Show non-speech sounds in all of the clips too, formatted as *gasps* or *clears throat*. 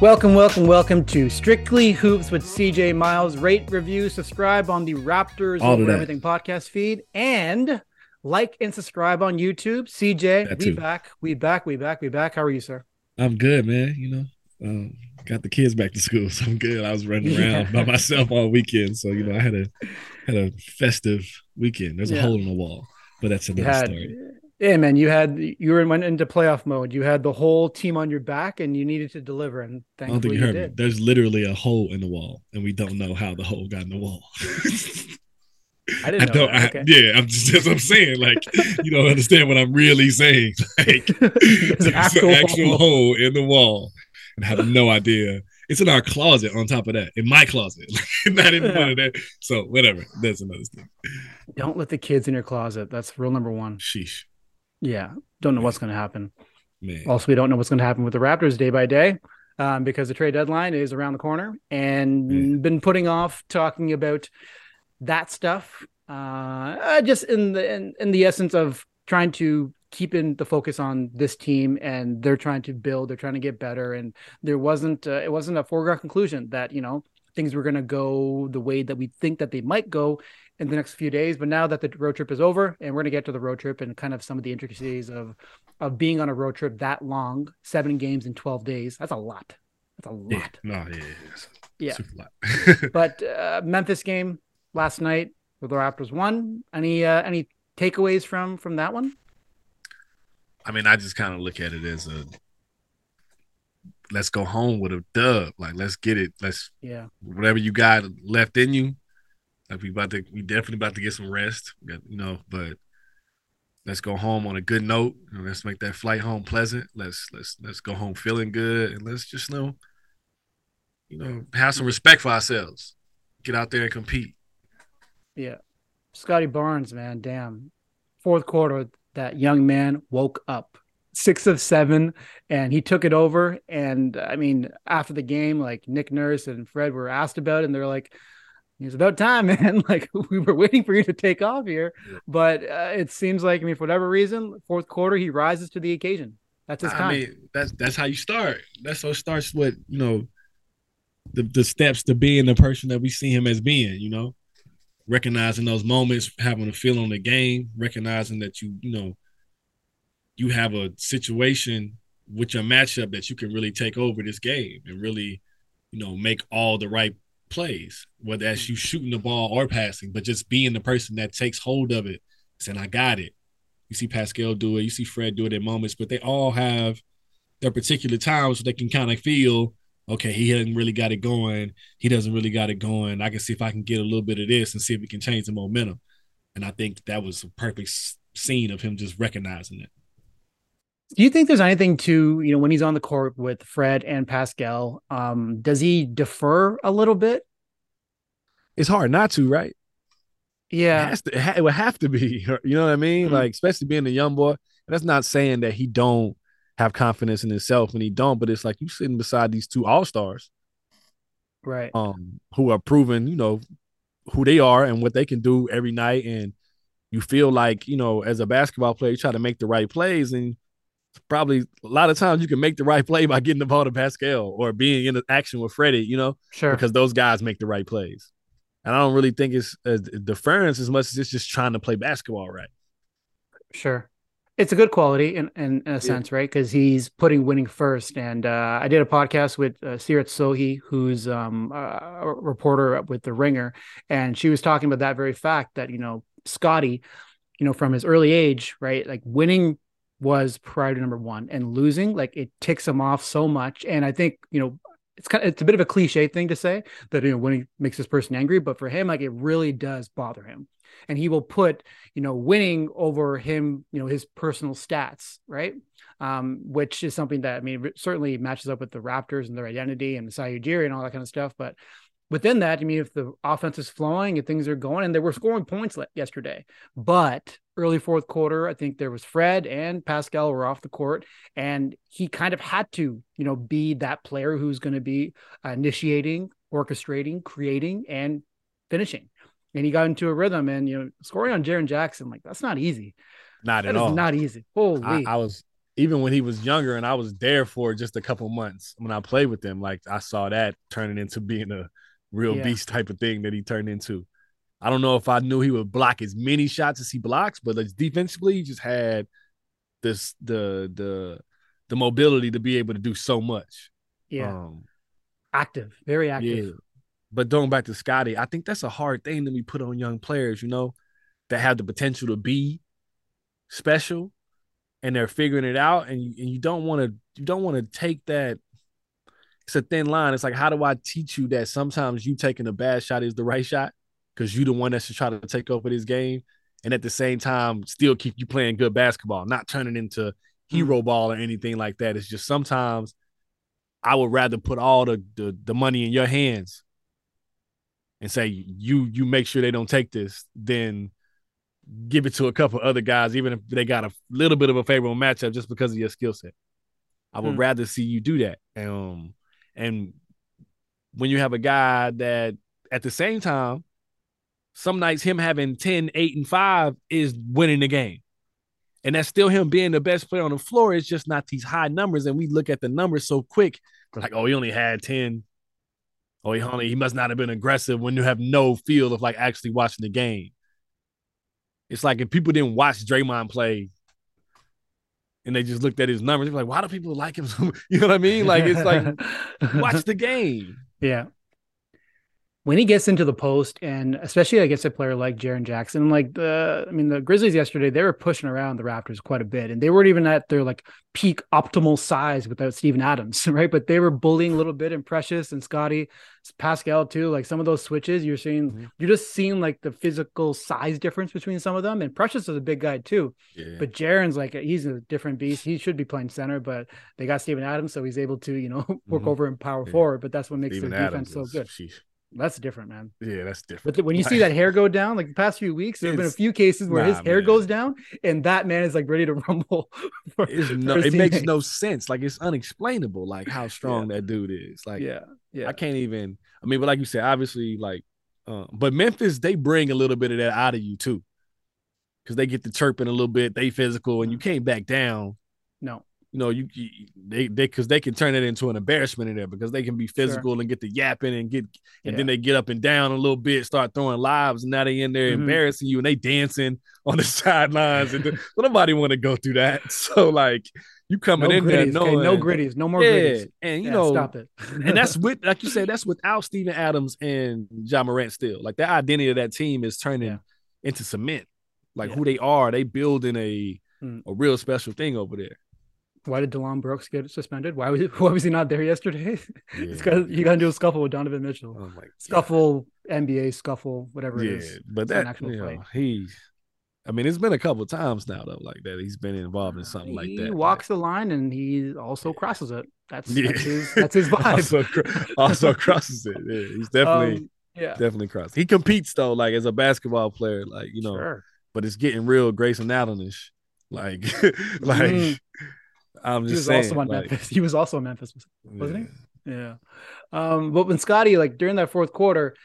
Welcome, welcome, welcome to Strictly Hoops with CJ Miles. Rate, review, subscribe on the Raptors All Over. Everything podcast feed, and like and subscribe on YouTube. CJ, That we too. back, we back, we back, we back. How are you, sir? I'm good, man. You know, um, got the kids back to school, *laughs* so I'm good. I was running around by myself all weekend, so you know, I had a had a festive weekend. There's a Yeah. hole in the wall, but that's another had, story. Yeah, man. You had you were went into playoff mode. You had the whole team on your back, and you needed to deliver. And I don't think you you heard me. did. There's literally a hole in the wall, and we don't know how the hole got in the wall. I I didn't know. don't. I, Okay. Yeah, I'm just that's what I'm saying. Like, you don't understand what I'm really saying. *laughs* Like, *laughs* There's an an actual actual, hole. hole in the wall, and I have no idea. It's in our closet. On top of that, in my closet, *laughs* not in one of that. So whatever. That's another thing. Don't let the kids in your closet. That's rule number one. Sheesh, Yeah, don't know what's going to happen. man. Also, we don't know what's going to happen with the Raptors day by day um, because the trade deadline is around the corner and Mm. been putting off talking about that stuff uh, uh, just in the in, in the essence of trying to keep in the focus on this team and they're trying to build they're trying to get better and there wasn't uh, it wasn't a foregone conclusion that you know things were going to go the way that we think that they might go in the next few days but now that the road trip is over and we're going to get to the road trip and kind of some of the intricacies of of being on a road trip that long seven games in 12 days that's a lot that's a Yeah, lot no, yeah, yeah, Yeah. super lot. *laughs* *laughs* but uh, Memphis game last night the Raptors won. Any uh, any takeaways from from that one? I mean, I just kind of look at it as a let's go home with a dub. Like, let's get it. Let's Yeah, whatever you got left in you. Like we about to, we definitely about to get some rest. Got, you know, but let's go home on a good note. Let's make that flight home pleasant. Let's let's let's go home feeling good, and let's just you know, you know, have some respect for ourselves. Get out there and compete. yeah. Scotty Barnes, man, damn. Fourth quarter, that young man woke up. Six of seven, and he took it over. And I mean, after the game, like Nick Nurse and Fred were asked about it, and they're like, "It's about time, *laughs* man! Like we were waiting for you to take off here." But uh, it seems like, I mean, for whatever reason, fourth quarter, he rises to the occasion. That's his I time. mean, that's that's how you start. That's what starts with you know, the the steps to being the person that we see him as being. You know, recognizing those moments, having a feel on the game, recognizing that you you know, you have a situation with your matchup that you can really take over this game and really, you know, make all the right plays, whether that's mm-hmm. you shooting the ball or passing, but just being the person that takes hold of it, saying, "I got it." You see Pascal do it. You see Fred do it at moments, but they all have their particular times where they can kind of feel, okay, he hasn't really got it going. He doesn't really got it going. I can see if I can get a little bit of this and see if we can change the momentum. And I think that was a perfect scene of him just recognizing it. Do you think there's anything to, you know, when he's on the court with Fred and Pascal, um, does he defer a little bit? it's hard not to, right? Yeah. It, has to, it, would have to be. *laughs* You know what I mean? Mhm. Like, especially being a young boy. And that's not saying that he don't have confidence in himself and he don't, but it's like you sitting beside these two all stars Right. um, who are proven, you know, who they are and what they can do every night. And you feel like, you know, as a basketball player, you try to make the right plays. And probably a lot of times you can make the right play by getting the ball to Pascal or being in the action with Freddie, you know, Sure. because those guys make the right plays. And I don't really think it's a deference as much as it's just trying to play basketball right. Sure. It's a good quality in, in, in a sense, right? Because he's putting winning first. And uh, I did a podcast with uh, Seerat Sohi, who's um, a reporter with The Ringer, and she was talking about that very fact that, you know, Scotty, you know, from his early age, right? Like winning was priority number one and losing, like it ticks him off so much. And I think, you know, it's kind of, it's a bit of a cliche thing to say that you know winning makes this person angry, but for him, like it really does bother him, and he will put you know winning over him, you know his personal stats, right? Um, which is something that I mean certainly matches up with the Raptors and their identity and Masai Ujiri and all that kind of stuff, but within that, I mean, if the offense is flowing and things are going, and they were scoring points yesterday, but early fourth quarter, I think there was Fred and Pascal were off the court, and he kind of had to, you know, be that player who's going to be initiating, orchestrating, creating, and finishing. And he got into a rhythm, and you know, scoring on Jaren Jackson, like that's not easy. Not That at all. not easy. Holy, I, I was even when he was younger, and I was there for just a couple months when I played with him. Like I saw that turning into being a real Yeah. beast type of thing that he turned into. I don't know if I knew he would block as many shots as he blocks, but like defensively, he just had this the the the mobility to be able to do so much. yeah, Um, active, very active. yeah. But going back to Scotty, I think that's a hard thing that we put on young players, you know, that have the potential to be special and they're figuring it out. And you, and you don't want to, you don't want to take that. It's a thin line. It's like, how do I teach you that sometimes you taking a bad shot is the right shot? Because you the one that should try to take over this game. And at the same time, still keep you playing good basketball, not turning into hero ball or anything like that. It's just sometimes I would rather put all the, the the money in your hands and say you you make sure they don't take this than give it to a couple other guys, even if they got a little bit of a favorable matchup just because of your skill set. I would Hmm. rather see you do that. Um, and when you have a guy that at the same time, some nights him having 10, 8, and 5 is winning the game. And that's still him being the best player on the floor. It's just not these high numbers. And we look at the numbers so quick. Like, oh, he only had 10. Oh, he only he must not have been aggressive when you have no feel of like actually watching the game. It's like if people didn't watch Draymond play and they just looked at his numbers, they're like, why do people like him? so *laughs* You know what I mean? Like it's like *laughs* watch the game. Yeah. When he gets into the post, and especially against a player like Jaren Jackson, like the, I mean, the Grizzlies yesterday, they were pushing around the Raptors quite a bit, and they weren't even at their like peak optimal size without Steven Adams, *laughs* right? But they were bullying a little bit, and Precious and Scotty, Pascal too. Like some of those switches, you're seeing, Mhm. you're just seeing like the physical size difference between some of them. And Precious is a big guy too, Yeah. but Jaren's like he's a different beast. He should be playing center, but they got Steven Adams, so he's able to, you know, *laughs* work Mhm. over and power Yeah. forward. But that's what makes Steven their defense Adams so good. sheesh. That's different, man. Yeah, that's different. But when you see that hair go down, like the past few weeks, there have been a few cases where his hair man. goes down, and that man is like ready to *laughs* rumble. For, no, it makes no sense. Like it's unexplainable, like how strong that dude is. Like yeah, yeah, I can't even. I mean, but like you said, obviously, like, uh, but Memphis they bring a little bit of that out of you too, because they get the chirping a little bit. They physical, and you can't back down. no, You know, you, you they they because they can turn it into an embarrassment in there because they can be physical and get the yapping and get and Yeah. then they get up and down a little bit, start throwing lives, and now they in there Mhm. embarrassing you and they dancing *laughs* on the sidelines and nobody want to go through that. *laughs* So like you coming no in there gritties, okay? no gritties, no more yeah, gritties. and you Yeah, know stop it. *laughs* and that's with like you said, that's without Steven Adams and Ja Morant still. Like that identity of that team is turning into cement. Like who they are, they building a Mm. a real special thing over there. Why did Dillon Brooks get suspended? Why was he, *laughs* why was he not there yesterday? *laughs* it's Yeah. because you got into a scuffle with Donovan Mitchell. Oh my God. Scuffle, NBA scuffle, whatever Yeah, is. but It's that actual you know, he's. I mean, it's been a couple times now though, like that. He's been involved in something like that. he walks the line and he also crosses it. That's, Yeah. that's his that's his *laughs* vibe. also, also crosses it. Yeah, he's definitely Um, yeah. definitely crosses. He competes though, like as a basketball player, like you know. Sure. But it's getting real Grayson Allenish. Like, like Mm. I'm He was saying. also on like, Memphis. He was also in Memphis, wasn't yeah. he? Yeah. Um, but when Scotty, like during that fourth quarter,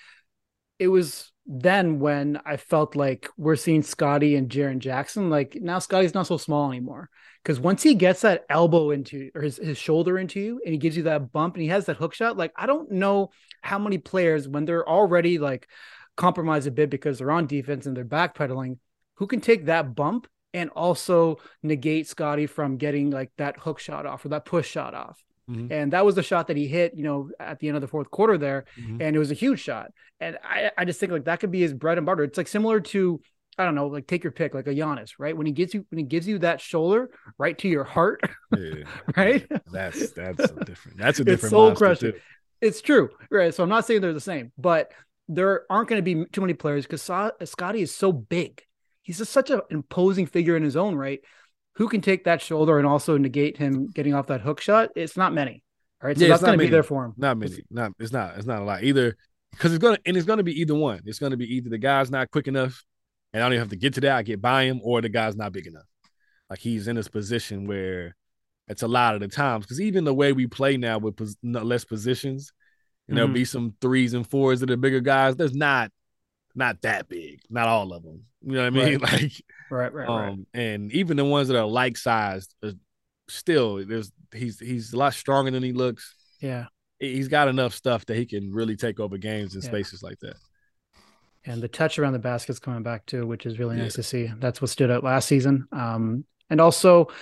it was then when I felt like we're seeing Scotty and Jaren Jackson. Like now Scotty's not so small anymore. Because once he gets that elbow into or his, his shoulder into you and he gives you that bump and he has that hook shot, like I don't know how many players when they're already like compromised a bit because they're on defense and they're backpedaling, who can take that bump and also negate Scotty from getting like that hook shot off or that push shot off. Mhm. And that was the shot that he hit, you know, at the end of the fourth quarter there. Mhm. And it was a huge shot. And I, I just think like that could be his bread and butter. It's like similar to, I don't know, like take your pick, like a Giannis, right? When he gives you when he gives you that shoulder right to your heart, *laughs* Yeah. right? That's that's a different. That's a It's different soul crushing. It's true, right? So I'm not saying they're the same, but there aren't going to be too many players because Scotty is so big. He's just such an imposing figure in his own right. Who can take that shoulder and also negate him getting off that hook shot? It's not many. All right, so Yeah, that's going to be there for him. Not many. Not it's not. It's not a lot either. Because it's gonna and it's gonna be either one. It's gonna be either the guy's not quick enough, and I don't even have to get to that. I get by him, or the guy's not big enough. Like he's in this position where it's a lot of the times. Because even the way we play now with pos- less positions, and there'll Mhm. be some threes and fours that are bigger guys. There's not not that big. Not all of them. You know what I mean? *laughs* Like Right, right, um, right. and even the ones that are like sized, uh, still there's he's he's a lot stronger than he looks Yeah. he's got enough stuff that he can really take over games in Yeah. spaces like that. and the touch around the basket's coming back too, which is really Yeah. nice to see. That's what stood out last season. Um, and also, I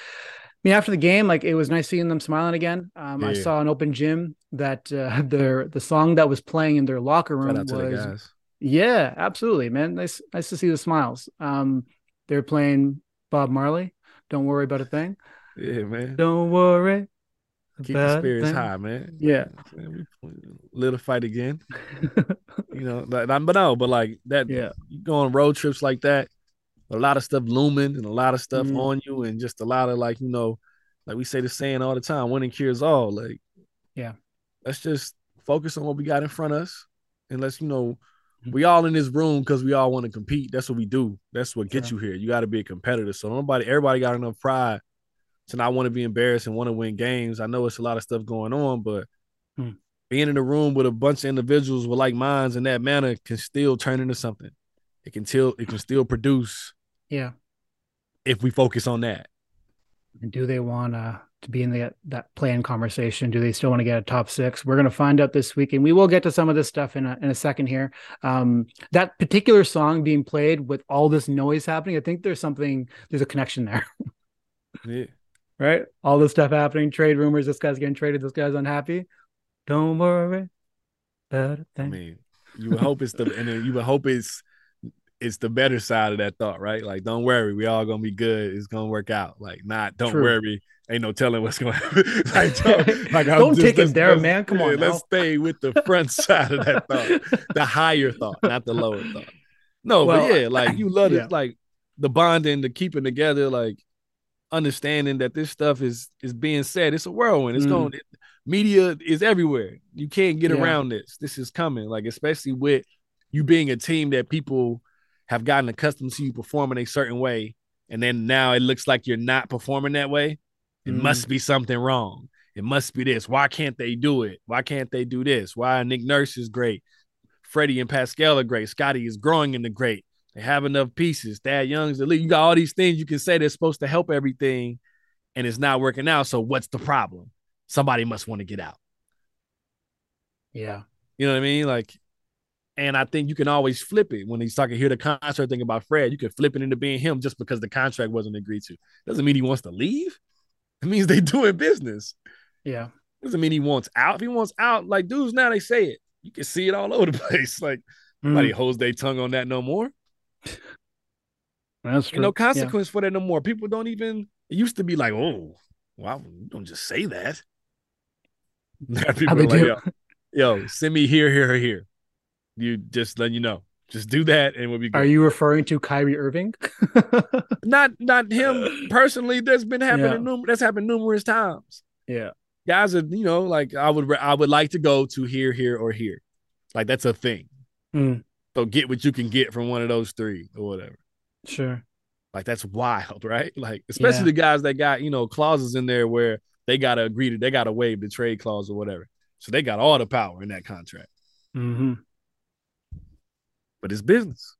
mean, after the game, like it was nice seeing them smiling again. Um, I saw an open gym that uh, *laughs* their the song that was playing in their locker room Shout out to the was. Yeah, absolutely, man. Nice, nice to see the smiles. Um, they're playing Bob Marley. Don't worry about a thing. Yeah, man. Don't worry. Keep the spirits thing. high, man. Yeah. Man, we lit a fight again. *laughs* You know, like, but no, but like that. Yeah. You go on road trips like that. A lot of stuff looming and a lot of stuff Mhm. on you, and just a lot of like you know, like we say the saying all the time, winning cures all. Like, Yeah. let's just focus on what we got in front of us, and let's you know. *laughs* we all in this room because we all want to compete. That's what we do. That's what gets Sure. you here. You got to be a competitor. So nobody, everybody got enough pride to not want to be embarrassed and want to win games. I know it's a lot of stuff going on, but Hmm. being in a room with a bunch of individuals with like minds in that manner can still turn into something. It can still it can still produce yeah. if we focus on that. And do they want uh, to be in the, that playing conversation? Do they still want to get a top six? We're going to find out this week, and we will get to some of this stuff in a, in a second here. Um, that particular song being played with all this noise happening, I think there's something, there's a connection there, *laughs* Yeah. right? All this stuff happening, trade rumors, this guy's getting traded, this guy's unhappy. Don't worry about a I thing. mean, you would hope it's the and you would hope it's it's the better side of that thought, right? Like, don't worry, we all gonna be good. It's gonna work out. Like, not don't True. worry, ain't no telling what's gonna *laughs* happen. like, don't, *laughs* like, Don't just- take it there, man. Come yeah, on let's now. stay with the front *laughs* side of that thought, the higher thought, not the lower thought. No, Well, but yeah, like you love yeah. it, like the bonding, the keeping together, like understanding that this stuff is is being said. It's a whirlwind. It's Mm. going. It, media is everywhere. You can't get Yeah. around this. This is coming. Like especially with you being a team that people have gotten accustomed to you performing a certain way, and then now it looks like you're not performing that way. It Mm. must be something wrong. It must be this. Why can't they do it? Why can't they do this? Why Nick Nurse is great. Freddie and Pascal are great. Scotty is growing into great. They have enough pieces. Thad Young's the lead. You got all these things you can say that's supposed to help everything, and it's not working out. So what's the problem? Somebody must want to get out. Yeah. You know what I mean? Like, and I think you can always flip it when he's talking here the contract thing about Fred. You can flip it into being him just because the contract wasn't agreed to. Doesn't mean he wants to leave. It means they *laughs* doing business. Yeah. Doesn't mean he wants out. If he wants out, like dudes now they say it. You can see it all *laughs* over the place. Like nobody Mm. holds their tongue on that no more. That's true. No Yeah. consequence for that no more. People don't even. It used to be like, oh, well, don't just say that. *laughs* Now people are like, do. yo, yo, send me here, here, or here. You just let you know. Just do that, and we'll be good. Are you referring to Kyrie Irving? *laughs* not not him personally? That's been happening. Yeah. num- that's happened numerous times. yeah. Guys are, you know, like I would, I would like to go to here, here, or here. Like that's a thing. Mm. So get what you can get from one of those three or whatever. Sure. Like that's wild, right? *laughs* Like especially Yeah. the guys that got you know clauses in there where they gotta agree to, they gotta waive the trade clause or whatever. So they got all the power in that contract. hmm But it's business.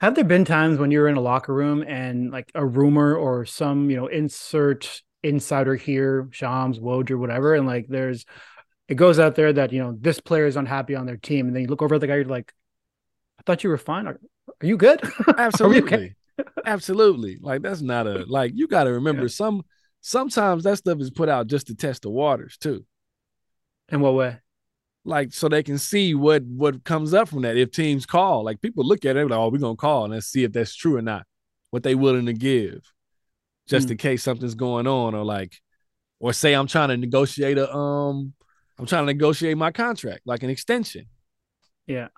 Have there been times when you're in a locker room and like a rumor or some, you know, insert insider here, Shams, Woj, or whatever, and like there's it goes out there that you know this player is unhappy on their team, and then you look over at the guy, you're like, I thought you were fine. Are, are you good? *laughs* Absolutely. *laughs* Absolutely. Like that's not a like you gotta remember some sometimes that stuff is put out just to test the waters too. in what way? Like so they can see what what comes up from that. If teams call, like people look at it like, oh, we're gonna call and let's see if that's true or not. What they willing to give, just Hmm. in case something's going on, or like, or say I'm trying to negotiate a um I'm trying to negotiate my contract, like an extension. Yeah.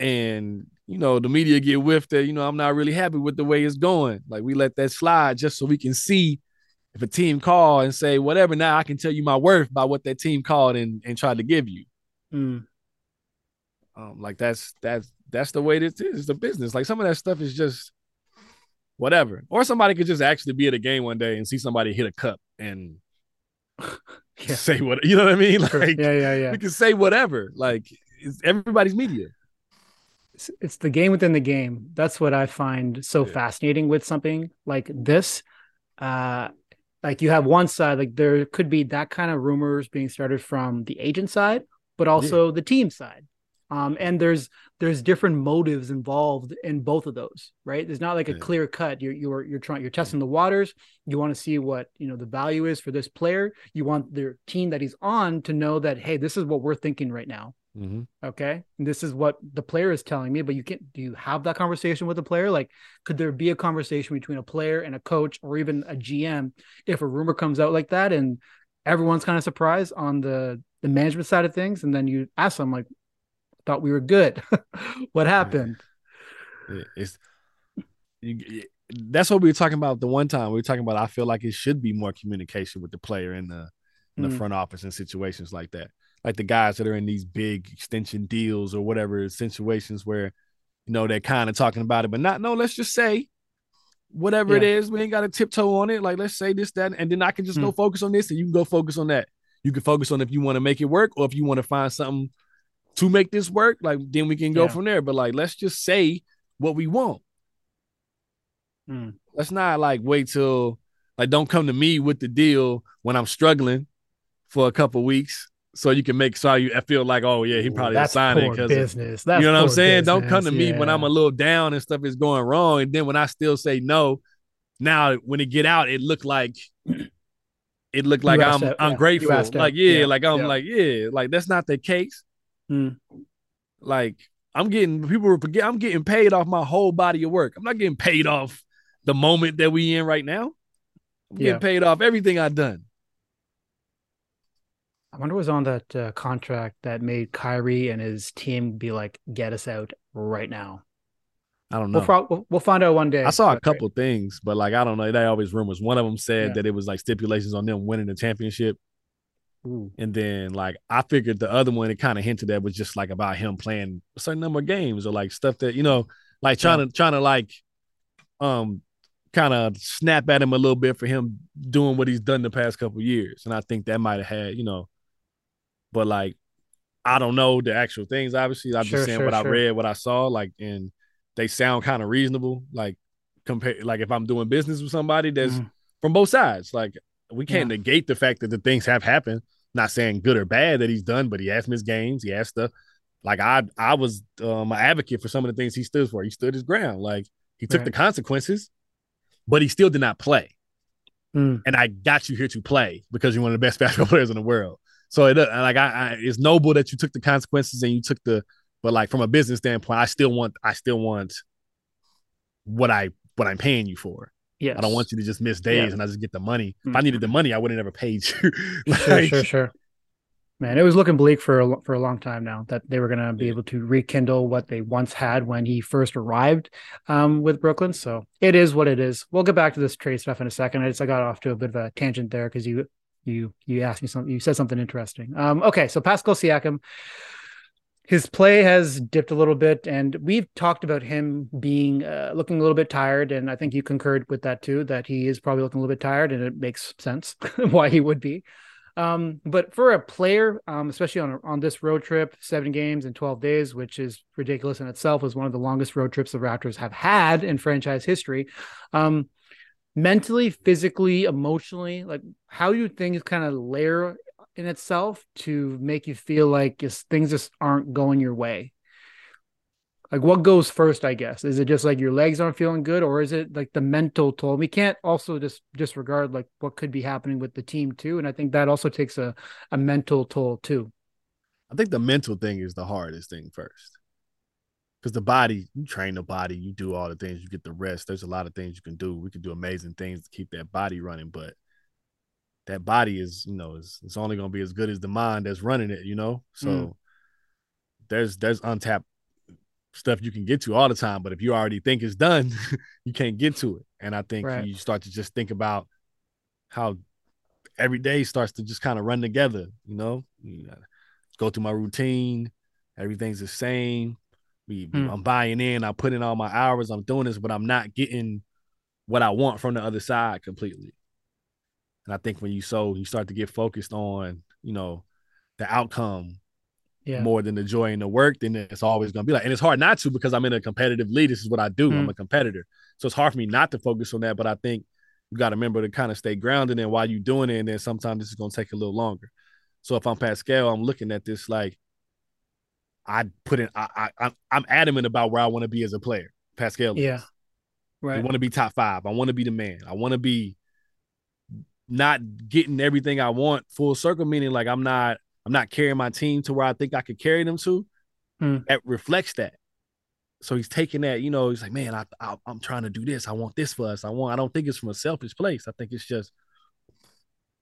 And you know, the media get whiffed that, you know, I'm not really happy with the way it's going. Like we let that slide just so we can see if a team call and say whatever. Now I can tell you my worth by what that team called and and tried to give you. Mm. Um, like that's that's that's the way this is. It's the business. Like some of that stuff is just whatever. Or somebody could just actually be at a game one day and see somebody hit a cup and *laughs* Yeah. say what you know what I mean. Like yeah, yeah, yeah. we can say whatever. Like it's everybody's media. it's, it's the game within the game. That's what I find so Yeah. fascinating with something like this. Uh, like you have one side, like there could be that kind of rumors being started from the agent side, but also the team side. Um, and there's there's different motives involved in both of those, right? There's not like a Yeah. clear cut. You're you're you're trying you're testing the waters. You want to see what you know the value is for this player. You want their team that he's on to know that hey, this is what we're thinking right now. Mm-hmm. Okay. And this is what the player is telling me, but you can't do you have that conversation with the player? Like, could there be a conversation between a player and a coach or even a GM if a rumor comes out like that and everyone's kind of surprised on the the management side of things? And then you ask them, like, thought we were good. *laughs* what happened? It's you, that's what we were talking about the one time. We were talking about I feel like it should be more communication with the player in the in the Mm. front office in situations like that. Like the guys that are in these big extension deals or whatever situations where you know they're kind of talking about it, but not no, let's just say whatever it Yeah. is, we ain't got to tiptoe on it. Like let's say this, that, and then I can just go Mm. focus on this and you can go focus on that. You can focus on if you want to make it work or if you want to find something to make this work, like then we can go Yeah. from there. But like let's just say what we want. Mm. Let's not like wait till like don't come to me with the deal when I'm struggling for a couple weeks so you can make so you I feel like oh yeah he probably That's signed it because business. That's you know what I'm saying. Don't come to business, me when I'm a little down and stuff is going wrong, and then when I still say no, now when it get out, it looked like it looked like I'm out, yeah. Asked Like yeah, yeah, like I'm yeah. like yeah, like that's not the case. Mm. Like I'm getting people were forget I'm getting paid off my whole body of work. I'm not getting paid off the moment that we in right now. I'm getting paid off everything I've done. I wonder what was on that uh, contract that made Kyrie and his team be like, get us out right now. I don't know. We'll, we'll, find out one day. I saw a couple things, but like I don't know. They always rumors. One of them said Yeah. that it was like stipulations on them winning the championship, Ooh. and then like I figured the other one it kind of hinted at was just like about him playing a certain number of games or like stuff that you know, like trying to trying to like, um, kind of snap at him a little bit for him doing what he's done the past couple years, and I think that might have had you know, but like I don't know the actual things. Obviously, I'm Sure, just saying sure, what I read, what I saw, like and they sound kind of reasonable. Like compare, like if I'm doing business with somebody that's Mhm. from both sides, like we can't negate the fact that the things have happened. Not saying good or bad that he's done, but he has missed games. He has stuff. Like I, I was um, an advocate for some of the things he stood for. He stood his ground. Like he took Right. the consequences, but he still did not play. Mm. And I got you here to play because you're one of the best *laughs* basketball players in the world. So it like I, I it's noble that you took the consequences and you took the but like from a business standpoint, I still want I still want what I what I'm paying you for. Yes. I don't want you to just miss days Yeah. and I just get the money. If I Mhm. needed the money, I would have never paid you. *laughs* Sure, Like, sure, sure. Man, it was looking bleak for a, for a long time now that they were going to be able to rekindle what they once had when he first arrived um, with Brooklyn. So it is what it is. We'll get back to this trade stuff in a second. I just I got off to a bit of a tangent there because you you you asked me something. You said something interesting. Um, okay, so Pascal Siakam, his play has dipped a little bit, and we've talked about him being uh, looking a little bit tired, and I think you concurred with that too. That he is probably looking a little bit tired, and it makes sense *laughs* why he would be. Um, but for a player, um, especially on on this road trip, seven games in twelve days, which is ridiculous in itself, was one of the longest road trips the Raptors have had in franchise history. Um, mentally, physically, emotionally, like how do things kind of layer in itself to make you feel like just, things just aren't going your way? Like what goes first, I guess? Is it just like your legs aren't feeling good, or is it like the mental toll? We can't also just disregard like what could be happening with the team too. And I think that also takes a, a mental toll too. I think the mental thing is the hardest thing first. Because the body, you train the body, you do all the things, you get the rest. There's a lot of things you can do. We can do amazing things to keep that body running, but that body is, you know, is it's only gonna be as good as the mind that's running it, you know. So Mm. there's there's untapped stuff you can get to all the time, but if you already think it's done, *laughs* you can't get to it. And I think Right. you start to just think about how every day starts to just kind of run together, you know. You go through my routine, everything's the same. We, Hmm. I'm buying in, I put in all my hours, I'm doing this, but I'm not getting what I want from the other side completely. And I think when you so you start to get focused on, you know, the outcome Yeah. more than the joy and the work, then it's always gonna be like, and it's hard not to because I'm in a competitive league. This is what I do. I'm Mm. a competitor. So it's hard for me not to focus on that. But I think you got to remember to kind of stay grounded and while you're doing it, and then sometimes this is gonna take a little longer. So if I'm Pascal, I'm looking at this like I put in I, I I'm- I'm adamant about where I want to be as a player. Pascal is. Yeah. I Right. want to be top five. I want to be the man. I want to be not getting everything I want full circle, meaning like I'm not I'm not carrying my team to where I think I could carry them to. Hmm. That reflects that. So he's taking that, you know, he's like, man, I, I I'm trying to do this. I want this for us. I want. I don't think it's from a selfish place. I think it's just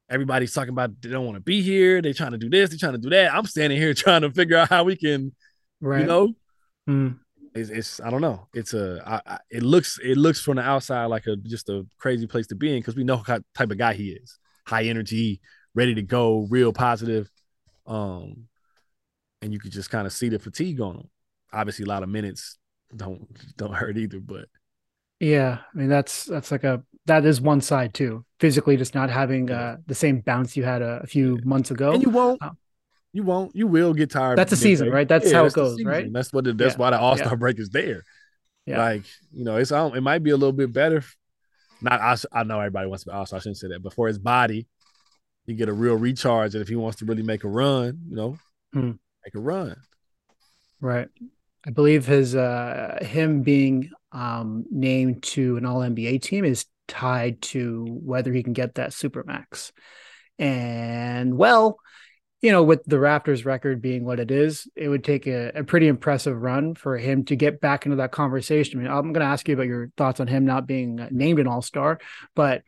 everybody's talking about they don't want to be here. They're trying to do this. They're trying to do that. I'm standing here *laughs* trying to figure out how we can, Right. you know, Mm. It's, it's I don't know. It's a I, I, it looks it looks from the outside like a just a crazy place to be in because we know what type of guy he is. High energy, ready to go, real positive. Um, and you could just kind of see the fatigue on him. Obviously, a lot of minutes don't don't hurt either, but Yeah, I mean that's that's like a that is one side too. Physically, just not having uh, the same bounce you had a, a few months ago. and you won't. Oh. You won't. You will get tired. That's a season, right? That's how it goes, right? That's what. The, that's Yeah. why the All Star break is there. Yeah. Like you know, it's um, it might be a little bit better. Not I, I know everybody wants to be All Star. I shouldn't say that, but for his body, you get a real recharge, and if he wants to really make a run, you know, Hmm. make a run. Right. I believe his uh him being um named to an all NBA team is tied to whether he can get that supermax. And well, you know, with the Raptors record being what it is, it would take a, a pretty impressive run for him to get back into that conversation. I mean, I'm going to ask you about your thoughts on him not being named an all star, but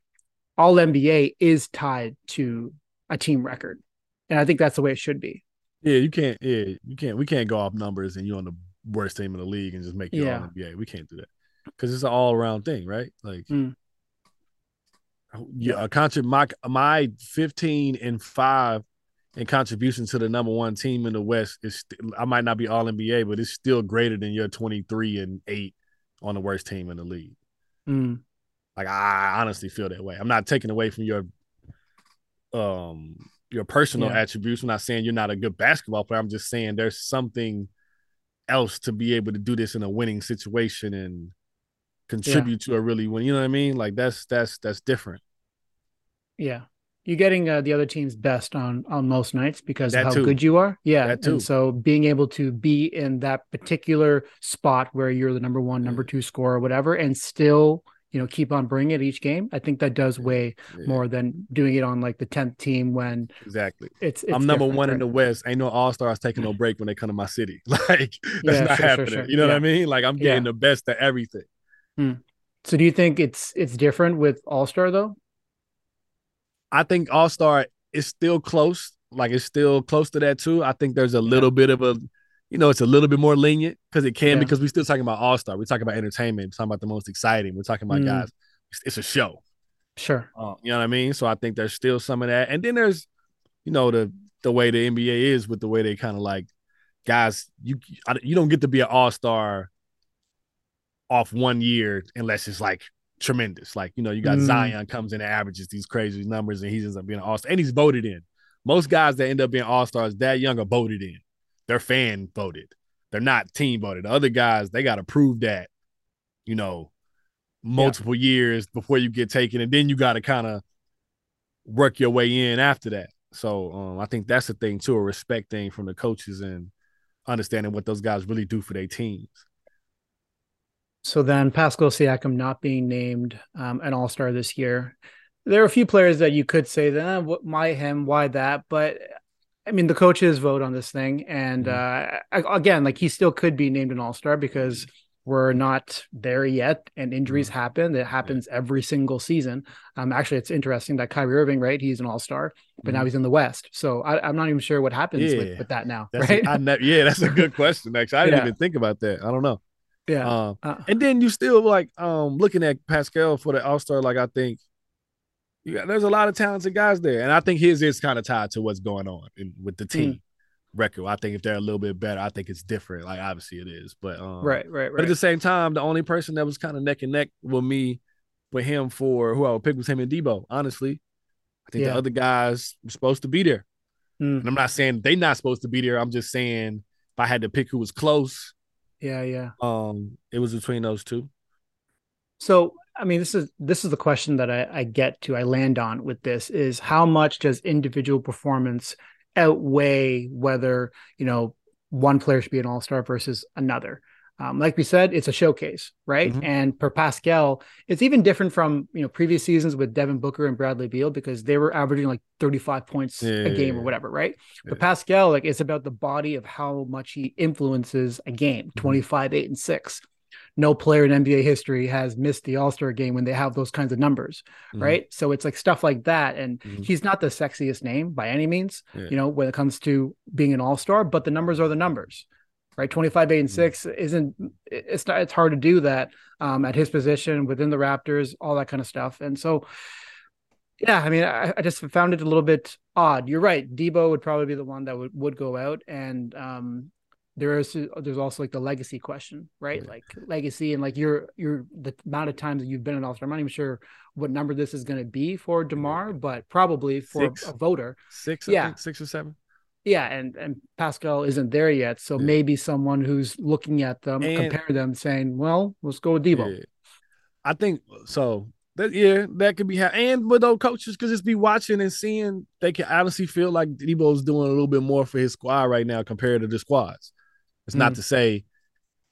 all NBA is tied to a team record. And I think that's the way it should be. Yeah, you can't. Yeah, you can't. We can't go off numbers and you're on the worst team in the league and just make you Yeah. all NBA. We can't do that because it's an all around thing, right? Like, Mm. yeah, a contrib- my my fifteen and five in contribution to the number one team in the West is. St- I might not be all NBA, but it's still greater than your twenty three and eight on the worst team in the league. Mm. Like I honestly feel that way. I'm not taking away from your um your personal Yeah. attributes. I'm not saying you're not a good basketball player. I'm just saying there's something else to be able to do this in a winning situation and contribute to a really win. You know what I mean? Like that's that's that's different. Yeah. You're getting uh, the other team's best on on most nights because That of how too. good you are. Yeah. And so being able to be in that particular spot where you're the number one, number two scorer, whatever, and still, you know, keep on bringing it each game, I think that does weigh Yeah, more than doing it on like the 10th team when Exactly. it's, it's I'm number one in the West. Ain't no all stars taking no break when they come to my city. *laughs* Like that's Yeah, not sure, sure, happening. sure. You know what I mean? Like I'm getting Yeah. the best of everything. So do you think it's it's different with All Star though? I think All Star is still close. Like it's still close to that too. I think there's a little bit of a, you know, it's a little bit more lenient because it can Yeah. because we're still talking about All Star. We're talking about entertainment. We're talking about the most exciting. We're talking about Mm. guys. It's, it's a show. Sure. Uh, you know what I mean? So I think there's still some of that. And then there's, you know, the the way the NBA is with the way they kind of like guys. You you don't get to be an All Star off one year unless it's like tremendous. Like you know, you got Mm. Zion comes in and averages these crazy numbers, and he ends up being an All Star, and he's voted in. Most guys that end up being All Stars that young are voted in. They're fan voted. They're not team voted. The other guys they got to prove that, you know, multiple years before you get taken, and then you got to kind of work your way in after that. So um, I think that's the thing too, a respect thing from the coaches and understanding what those guys really do for their teams. So then Pascal Siakam not being named um, an All Star this year. There are a few players that you could say that eh, what, why him, why that, but I mean the coaches vote on this thing, and uh, again, like he still could be named an All Star because we're not there yet, and injuries Mm. happen. It happens every single season. Um, actually, it's interesting that Kyrie Irving, right? He's an All Star, but now Mhm. he's in the West. So I, I'm not even sure what happens Yeah. with, with that now, That's right? a, ne- yeah, that's a good *laughs* question. Actually, I didn't Yeah. even think about that. I don't know. Yeah. Um, Uh, and then you still like um looking at Pascal for the All Star. Like I think, yeah, there's a lot of talented guys there, and I think his is kind of tied to what's going on in, with the team record. I think if they're a little bit better, I think it's different. Like obviously it is, but um, right, right, But at the same time, the only person that was kind of neck and neck with me, with him for who I would pick was him and Debo. Honestly, I think Yeah. the other guys were supposed to be there. Mm. And I'm not saying they're not supposed to be there. I'm just saying if I had to pick who was close, Yeah, yeah. um, it was between those two. So, I mean, this is this is the question that I, I get to, I land on with this is how much does individual performance outweigh whether you know one player should be an all star versus another? Um, like we said, it's a showcase, right? Mhm. And per Pascal, it's even different from you know previous seasons with Devin Booker and Bradley Beal because they were averaging like 35 points Yeah, a yeah, game or whatever, right? But Pascal, like, it's about the body of how much he influences a game. Mm-hmm. 25, eight, and six. No player in NBA history has missed the All Star game when they have those kinds of numbers, Mhm. right? So it's like stuff like that. And Mhm. he's not the sexiest name by any means, Yeah. you know, when it comes to being an All Star, but the numbers are the numbers, right? 25, eight, and Mhm. six isn't, it's not, it's hard to do that um, at his position within the Raptors, all that kind of stuff. And so, yeah, I mean, I, I just found it a little bit odd. You're right. Debo would probably be the one that would, would go out. And um, there is there's also like the legacy question, right? Yeah. Like legacy and like your your the amount of times that you've been an all-star. I'm not even sure what number this is going to be for DeMar, but probably for Six. a voter. Six, Yeah. six or seven. Yeah, and and Pascal isn't there yet, so Yeah. maybe someone who's looking at them, And- compare them, saying, "Well, let's go with Debo." Yeah. I think so. That yeah, that could be how. and but those coaches could just be watching and seeing they can honestly feel like Debo's doing a little bit more for his squad right now compared to the squads. It's not Mm. to say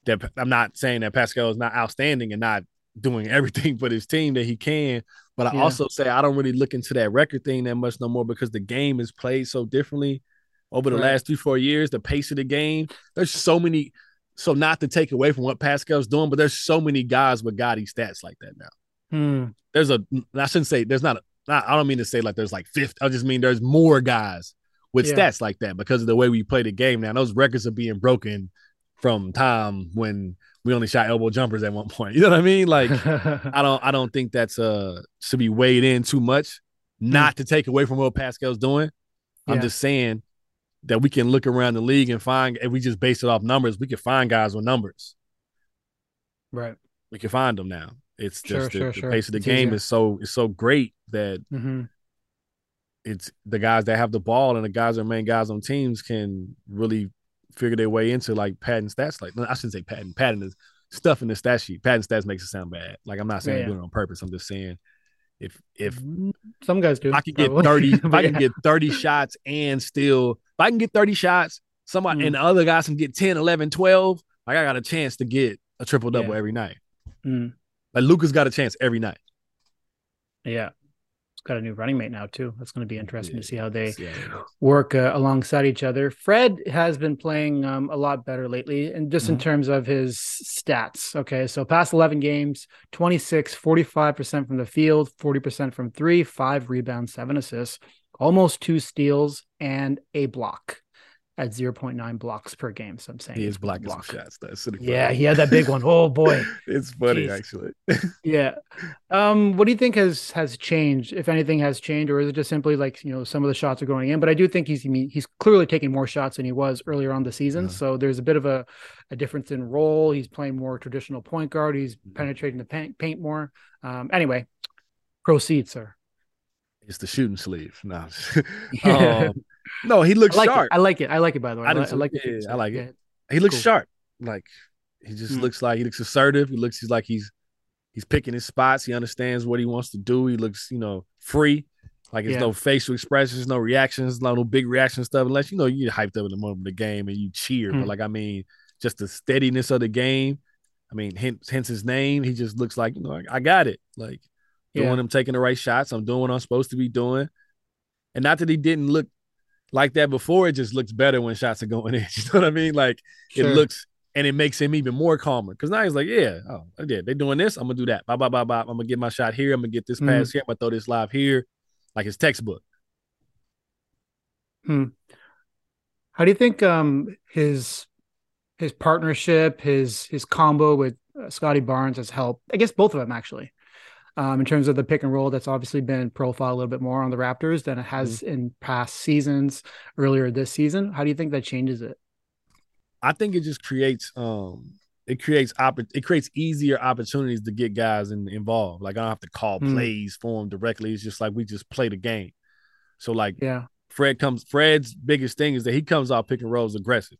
that I'm not saying that Pascal is not outstanding and not doing *laughs* everything for his team that he can, but I Yeah. also say I don't really look into that record thing that much no more because the game is played so differently over the Right. last three four years. The pace of the game, there's so many. So not to take away from what Pascal's doing, but there's so many guys with gaudy stats like that now Hmm. there's a I shouldn't say there's not, a, I don't mean to say like there's like 50 I just mean there's more guys with Yeah. stats like that because of the way we play the game now those records are being broken from time when we only shot elbow jumpers at one point *laughs* you know what I mean like *laughs* I don't I don't think that's uh should be weighed in too much not to take away from what Pascal's doing I'm just saying that we can look around the league and find if we just base it off numbers we can find guys with numbers right. we can find them now it's Sure, just the, sure, the sure. pace of the It's game easier. is so is so great that hmm it's the guys that have the ball and the guys that are main guys on teams can really figure their way into like padding stats. Like no, I shouldn't say padding. Padding is stuff in the stat sheet. Padding stats makes it sound bad. Like I'm not saying Yeah, I'm doing it on purpose. I'm just saying if if Some guys do. I could get. 30, *laughs* if I can yeah. get 30 shots and still I can get 30 shots, somebody Mm. and the other guys can get 10, 11, 12, like I got a chance to get a triple double Yeah. every night. Mm. Like Luka's got a chance every night. Yeah. It's got a new running mate now too. That's going to be interesting to see how they Yeah. work uh, alongside each other. Fred has been playing um, a lot better lately, and just in Mhm. terms of his stats. Okay, so past 11 games, 26, 45% from the field, 40% from three, five rebounds, seven assists, almost two steals, and a block at 0.9 blocks per game. So I'm saying He is blocking some block. shots. That's Yeah, funny. he had that big one. Oh boy. *laughs* it's funny Jeez. actually. *laughs* Yeah. Um, what do you think has has changed, if anything has changed, or is it just simply like you know some of the shots are going in? But I do think he's he's clearly taking more shots than he was earlier on the season. Uh-huh. So there's a bit of a, a difference in role. He's playing more traditional point guard. He's Mm-hmm. penetrating the paint, paint more. Um, anyway, proceed, sir. It's the shooting sleeve. *laughs* No, *laughs* um, no, he looks I like sharp. it. I like it. I like it. By the way, I I, I like. Yeah, I like it. He looks cool. sharp. Like he just Mm. looks like he looks assertive. He looks he's like he's he's picking his spots. He understands what he wants to do. He looks you know free. Like there's Yeah. no facial expressions, no reactions, no, no big reaction stuff. Unless you know you get hyped up in the moment of the game and you cheer. Mm. But like I mean, just the steadiness of the game. I mean, hence, hence his name. He just looks like you know I, I got it. Like doing Yeah. them taking the right shots. I'm doing what I'm supposed to be doing. And not that he didn't look like that before, it just looks better when shots are going in. *laughs* You know what I mean? Like Sure. it looks and it makes him even more calmer because now he's like, yeah, oh, yeah, they're doing this. I'm gonna do that. Bye, bye, bye, bye. I'm gonna get my shot here. I'm gonna get this Mm. pass here. I'm gonna throw this live here, like his textbook. Hmm. How do you think um his his partnership, his his combo with uh, Scotty Barnes has helped? I guess both of them actually. Um, in terms of the pick and roll, that's obviously been profiled a little bit more on the Raptors than it has in past seasons. Earlier this season, how do you think that changes it? I think it just creates um it creates oppor- it creates easier opportunities to get guys in, involved. Like I don't have to call Hmm. plays for them directly. It's just like we just play the game. So like Yeah, Fred comes Fred's biggest thing is that he comes out pick and rolls aggressive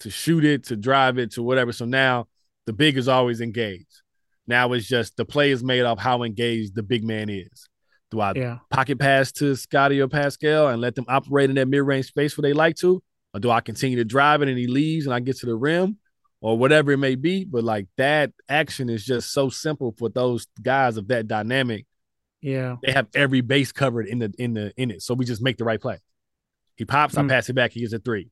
to shoot it, to drive it, to whatever. So now the big is always engaged. Now it's just the play is made off how engaged the big man is. Do I yeah, pocket pass to Scotty or Pascal and let them operate in that mid range space where they like to? Or do I continue to drive it and he leaves and I get to the rim or whatever it may be? But like that action is just so simple for those guys of that dynamic. yeah, They have every base covered in the in the in it. So we just make the right play. He pops, I Hmm. pass it back, he gets a three.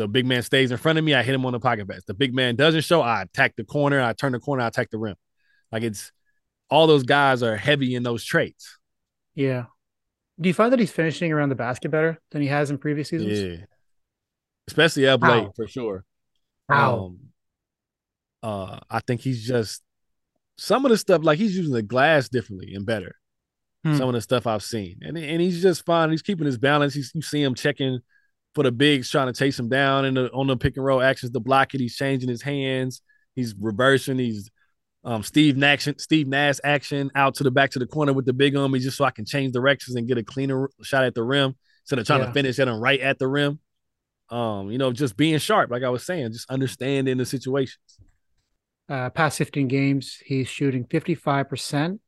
The big man stays in front of me, I hit him on the pocket pass. The big man doesn't show, I attack the corner, I turn the corner, I attack the rim. Like it's all those guys are heavy in those traits. yeah. Do you find that he's finishing around the basket better than he has in previous seasons? Yeah. Especially up late for sure. How? Um, uh, I think he's just some of the stuff like he's using the glass differently and better. Hmm. Some of the stuff I've seen, and and he's just fine. He's keeping his balance. He's you see him checking for the bigs, trying to chase him down, and on the pick and roll actions to block it. He's changing his hands. He's reversing. He's um, Steve action, Steve Nash action out to the back to the corner with the big on me, just so I can change directions and get a cleaner shot at the rim instead of trying Yeah. to finish at him right at the rim. Um, you know, just being sharp, like I was saying, just understanding the situations. Uh, past 15 games, he's shooting 55%,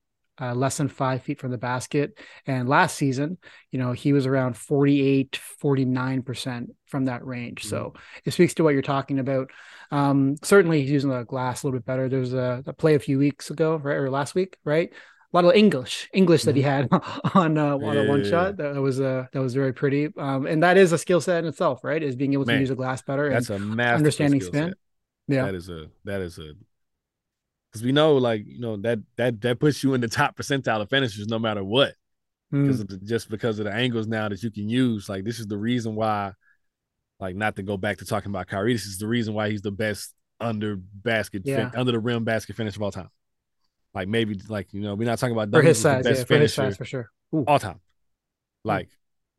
uh, less than five feet from the basket. And last season, you know, he was around 48, 49% from that range. So it speaks to what you're talking about. Um, certainly, he's using the glass a little bit better. There was a, a play a few weeks ago, right? Or last week, right? A lot of English, English that he had *laughs* on uh, on a one Yeah. shot. That was uh, that was very pretty, um, and that is a skill set in itself, right? Is being able to Man, use a glass better. That's and a massive understanding spin. yeah, That is a that is a because we know like you know that that that puts you in the top percentile of finishers no matter what Mm, because the, just because of the angles now that you can use. Like this is the reason why, like not to go back to talking about Kyrie, this is the reason why he's the best under basket fin- under the rim basket finisher of all time. Like maybe like you know we're not talking about for his size, best yeah, for his finisher size for sure. Ooh. all time. Like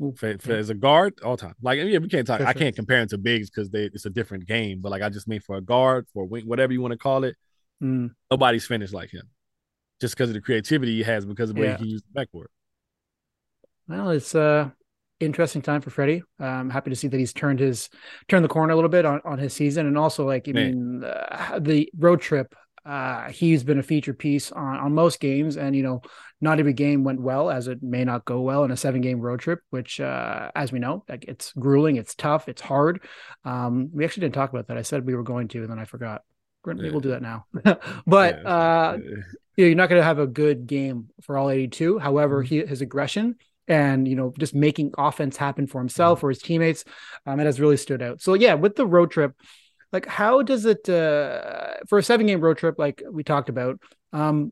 Ooh, for, for yeah. as a guard, all time. Like yeah, we can't talk. For I sure. can't compare him to bigs because they it's a different game. But like I just mean for a guard, for wing, whatever you want to call it, Mm, nobody's finished like him. Just because of the creativity he has, because of the way Yeah. he can use the backboard. well, it's a interesting time for Freddie. I'm happy to see that he's turned his turned the corner a little bit on, on his season, and also like I Man. mean uh, the road trip. Uh, he's been a feature piece on, on most games, and you know, not every game went well, as it may not go well in a seven game road trip. Which, uh, as we know, like it's grueling, it's tough, it's hard. Um, we actually didn't talk about that. I said we were going to, and then I forgot. Maybe we'll do that now. *laughs* but Yeah, uh, *laughs* yeah. you're not going to have a good game for all 82. However, Mm-hmm. he his aggression and you know just making offense happen for himself Mm-hmm. or his teammates, um, it has really stood out. So yeah, with the road trip, like how does it uh, for a seven game road trip, like we talked about? Um,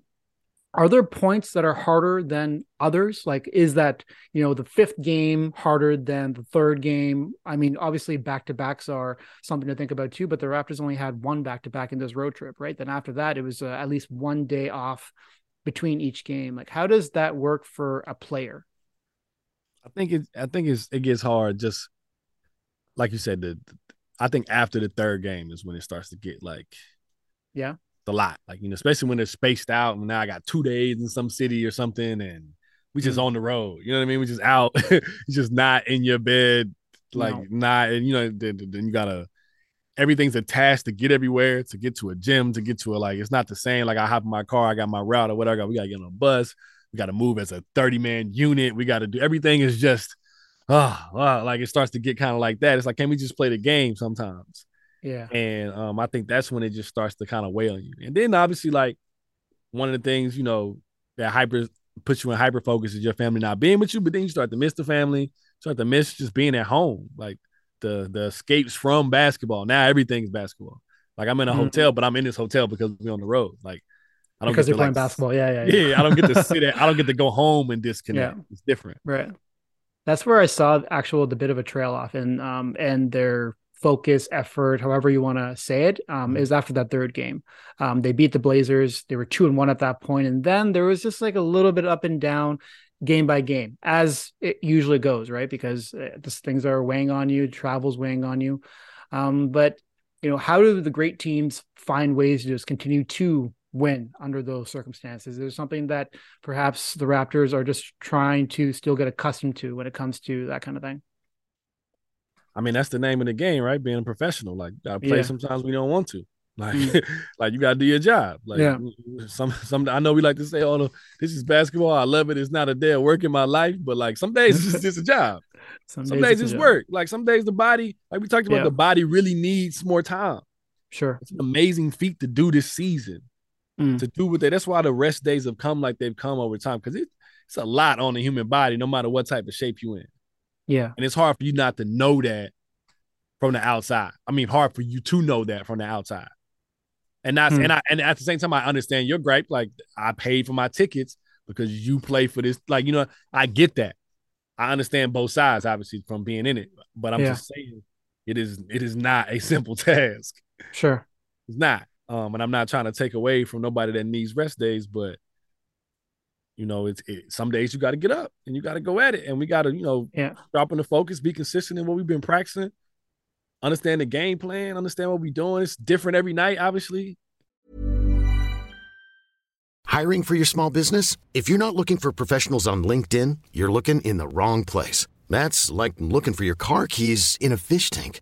are there points that are harder than others? Like, is that you know the fifth game harder than the third game? I mean, obviously back to backs are something to think about too. But the Raptors only had one back to back in this road trip, right? Then after that, it was uh, at least one day off between each game. Like, how does that work for a player? I think it. I think it's it gets hard. Just like you said, the, I think after the third game is when it starts to get like, Yeah. The lot. Like you know, especially when they're spaced out. And now I got two days in some city or something, and we just Mm. on the road. You know what I mean? We just out. *laughs* Just not in your bed. Like No. not, and you know, then, then you gotta. Everything's attached to get everywhere, to get to a gym, to get to a like. It's not the same. Like I hop in my car, I got my route or whatever. I got, we gotta get on a bus. We got to move as a 30 man unit. We got to do everything is just, oh, wow, like it starts to get kind of like that. It's like, can we just play the game sometimes? Yeah. And um, I think that's when it just starts to kind of weigh on you. And then obviously, like one of the things, you know, that hyper puts you in hyper focus is your family not being with you, but then you start to miss the family, start to miss just being at home. Like the the escapes from basketball. Now everything's basketball. Like I'm in a Mhm. hotel, but I'm in this hotel because we're on the road. Like I don't because get you're to, playing like, basketball. Yeah, yeah, Yeah, I don't get to sit at I don't get to go *laughs* home and disconnect. Yeah. It's different. Right. That's where I saw actual the bit of a trail off and um and their focus, effort, however you want to say it, um, Mhm. is after that third game. Um, they beat the Blazers. They were two and one at that point, and then there was just like a little bit up and down, game by game, as it usually goes, right? Because uh, just things are weighing on you, travel's weighing on you. Um, but you know, how do the great teams find ways to just continue to win under those circumstances? There's something that perhaps the Raptors are just trying to still get accustomed to when it comes to that kind of thing. I mean, that's the name of the game, right? Being a professional. Like gotta play Yeah. sometimes we don't want to. *laughs* Like, Mm. *laughs* like you gotta do your job. Like Yeah. some some I know we like to say, oh no, this is basketball. I love it. It's not a day of work in my life, but like some days it's just a job. *laughs* Some, Some days a it's job. work. Like some days the body, like we talked about, Yeah. the body really needs more time. Sure. It's an amazing feat to do this season. Mm. To do what they that's why the rest days have come like they've come over time. Because it, it's a lot on the human body, no matter what type of shape you in. Yeah. And it's hard for you not to know that from the outside. I mean, hard for you to know that from the outside. And that's Hmm. and I and at the same time, I understand your gripe. Like I paid for my tickets because you play for this. Like, you know, I get that. I understand both sides, obviously, from being in it. But I'm Yeah. just saying it is it is not a *laughs* simple task. Sure. It's not. Um, and I'm not trying to take away from nobody that needs rest days, but you know, it's it, some days you got to get up and you got to go at it, and we got to, you know, Yeah. sharpen the focus, be consistent in what we've been practicing, understand the game plan, understand what we're doing. It's different every night, obviously. Hiring for your small business? If you're not looking for professionals on LinkedIn, you're looking in the wrong place. That's like looking for your car keys in a fish tank.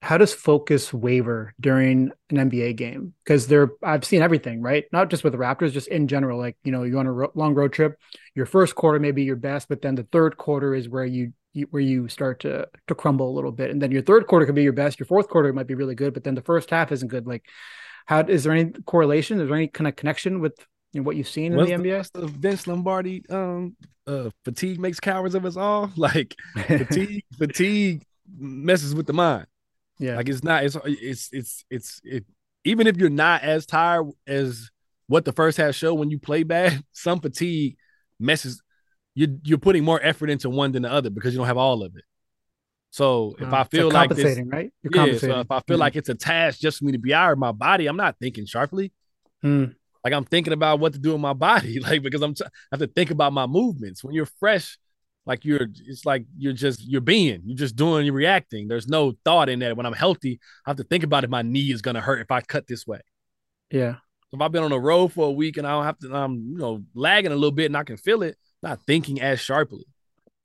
How does focus waver during an NBA game? Because there, I've seen everything, right? Not just with the Raptors, just in general. Like you know, you're on a ro- long road trip. Your first quarter may be your best, but then the third quarter is where you, you where you start to to crumble a little bit, and then your third quarter could be your best. Your fourth quarter might be really good, but then the first half isn't good. Like, how is there any correlation? Is there any kind of connection with you know, what you've seen in the the, NBA? Vince Lombardi um uh fatigue makes cowards of us all? *laughs* Like *laughs* fatigue, fatigue messes with the mind. Yeah, Like it's not. It's it's it's it's it. Even if you're not as tired as what the first half showed when you play bad, *laughs* some fatigue messes. You're you're putting more effort into one than the other because you don't have all of it. So if Uh, I feel like this, compensating, right? You're yeah. So if I feel Mhm. like it's a task just for me to be out of my body, I'm not thinking sharply. Mm. Like I'm thinking about what to do in my *laughs* body, like because I'm t- I have to think about my movements. When you're fresh, like you're, it's like you're just you're being, you're just doing, you're reacting. There's no thought in that. When I'm healthy, I have to think about if my knee is gonna hurt if I cut this way. yeah, If I've been on the road for a week and I don't have to, I'm you know lagging a little bit and I can feel it, not thinking as sharply.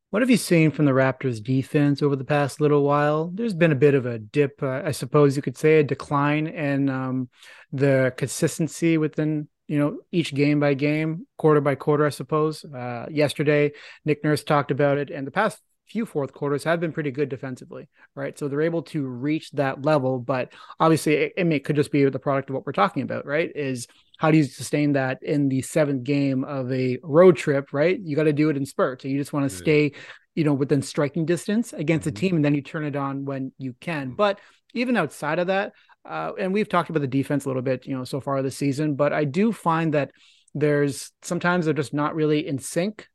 What have you seen from the Raptors defense over the past little while? There's been a bit of a dip, uh, I suppose you could say, a decline in um, the consistency within you know each game by game, quarter by quarter, I suppose. Uh, yesterday, Nick Nurse talked about it, and the past few fourth quarters have been pretty good defensively, right? So they're able to reach that level, but obviously, it, it could just be the product of what we're talking about, right? Is how do you sustain that in the seventh game of a road trip, right? You got to do it in spurts. and You just want to Yeah. stay, you know, within striking distance against Mhm. a team, and then you turn it on when you can. But even outside of that, uh, and we've talked about the defense a little bit, you know, so far this season, but I do find that there's sometimes they're just not really in sync,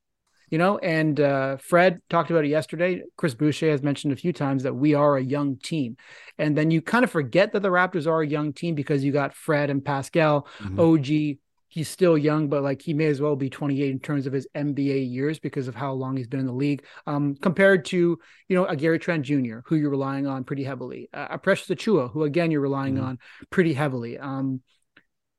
you know. And uh, Fred talked about it yesterday. Chris Boucher has mentioned a few times that we are a young team, and then you kind of forget that the Raptors are a young team because you got Fred and Pascal, Mhm. OG. He's still young, but like he may as well be 28 in terms of his NBA years because of how long he's been in the league. Um, compared to you know a Gary Trent Jr., who you're relying on pretty heavily, uh, a Precious Achiuwa, who again you're relying Mhm. on pretty heavily. Um,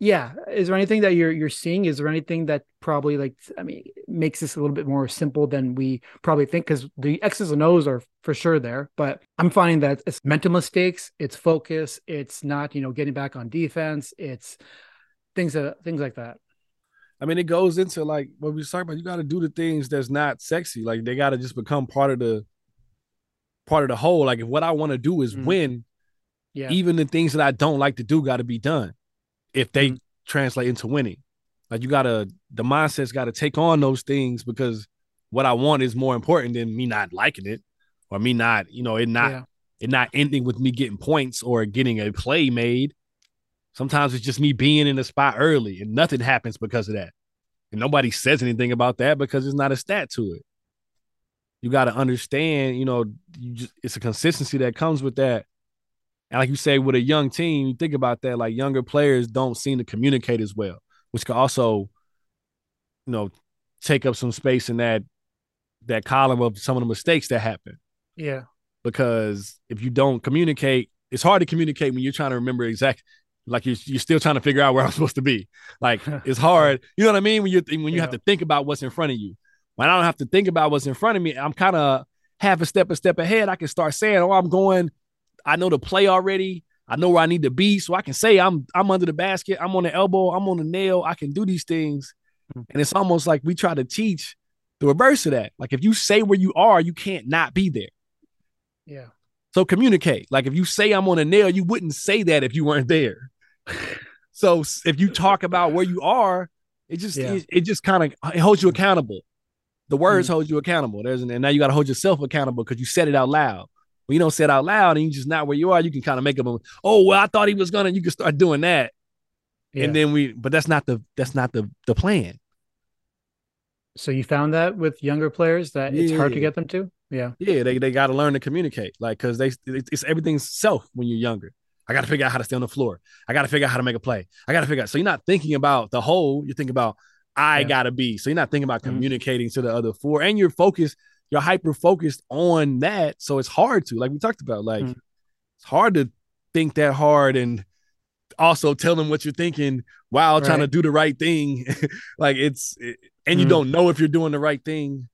Yeah. Is there anything that you're you're seeing? Is there anything that probably like I mean makes this a little bit more simple than we probably think? Because the X's and O's are for sure there, but I'm finding that it's mental mistakes, it's focus, it's not you know getting back on defense, it's things that things like that. I mean, it goes into like what we talking about. You got to do the things that's not sexy. Like they got to just become part of the part of the whole. Like if what I want to do is Mm. win, Yeah. even the things that I don't like to do got to be done. If they Mhm. translate into winning, like you gotta, the mindset's got to take on those things because what I want is more important than me not liking it or me not, you know, it not Yeah. it not ending with me getting points or getting a play made. Sometimes it's just me being in the spot early and nothing happens because of that. And nobody says anything about that because it's not a stat to it. You got to understand, you know, you just it's a consistency that comes with that. And like you say, with a young team, you think about that, like younger players don't seem to communicate as well, which could also, you know, take up some space in that that column of some of the mistakes that happen Yeah. because if you don't communicate, it's hard to communicate when you're trying to remember exact. Like you're, you're still trying to figure out where I'm *laughs* supposed to be. Like *laughs* it's hard. You know what I mean? When you when you have to think about what's in front of you. When I don't have to think about what's in front of me, I'm kind of half a step a step ahead. I can start saying, "Oh, I'm going. I know the play already. I know where I need to be, so I can say I'm I'm under the basket. I'm on the elbow. I'm on the nail. I can do these things." Mm. And it's almost like we try to teach the reverse of that. Like if you say where you are, you can't not be there. Yeah. So communicate. Like if you say I'm on a nail, you wouldn't say that if you weren't there. So if you talk about where you are, it just Yeah. it, it just kind of it holds you accountable. The words Mm. hold you accountable. There's an, and now you got to hold yourself accountable because you said it out loud. When you don't say it out loud and you're just not where you are, you can kind of make up. A, oh well, I thought he was gonna. You can start doing that, Yeah. and then we. But that's not the that's not the the plan. so you found that with younger players that it's hard to get them to? Yeah. Yeah, they they got to learn to communicate, like because they it's, it's everything's self when you're younger. I got to figure out how to stay on the floor. I got to figure out how to make a play. I got to figure out. So you're not thinking about the whole. You're thinking about I Yeah. gotta be. So you're not thinking about Mhm. communicating to the other four, and you're focused. You're hyper focused on that. So it's hard to, like we talked about, like Mhm. it's hard to think that hard and also tell them what you're thinking while trying to do the right thing. *laughs* like it's, it- and you Mhm. don't know if you're doing the right thing.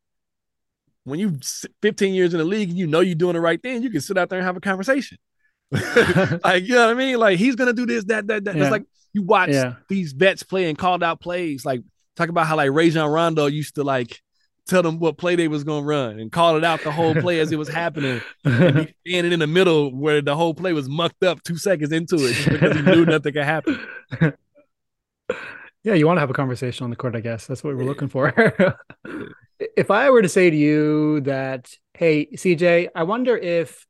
When you s- 15 years in the league, and you know you're doing the right thing. You can sit out there and have a conversation. *laughs* like you know what I mean? Like he's gonna do this, that, that, that. Yeah. It's like you watch Yeah. these vets play and called out plays. Like talk about how like Rajon Rondo used to like tell them what play they was gonna run and call it out the whole play as it was happening. And *laughs* standing in the middle where the whole play was mucked up two seconds into it because he knew *laughs* nothing could happen. yeah, you want to have a conversation on the court, I guess. That's what we're looking for. if I were to say to you that, hey, CJ, I wonder if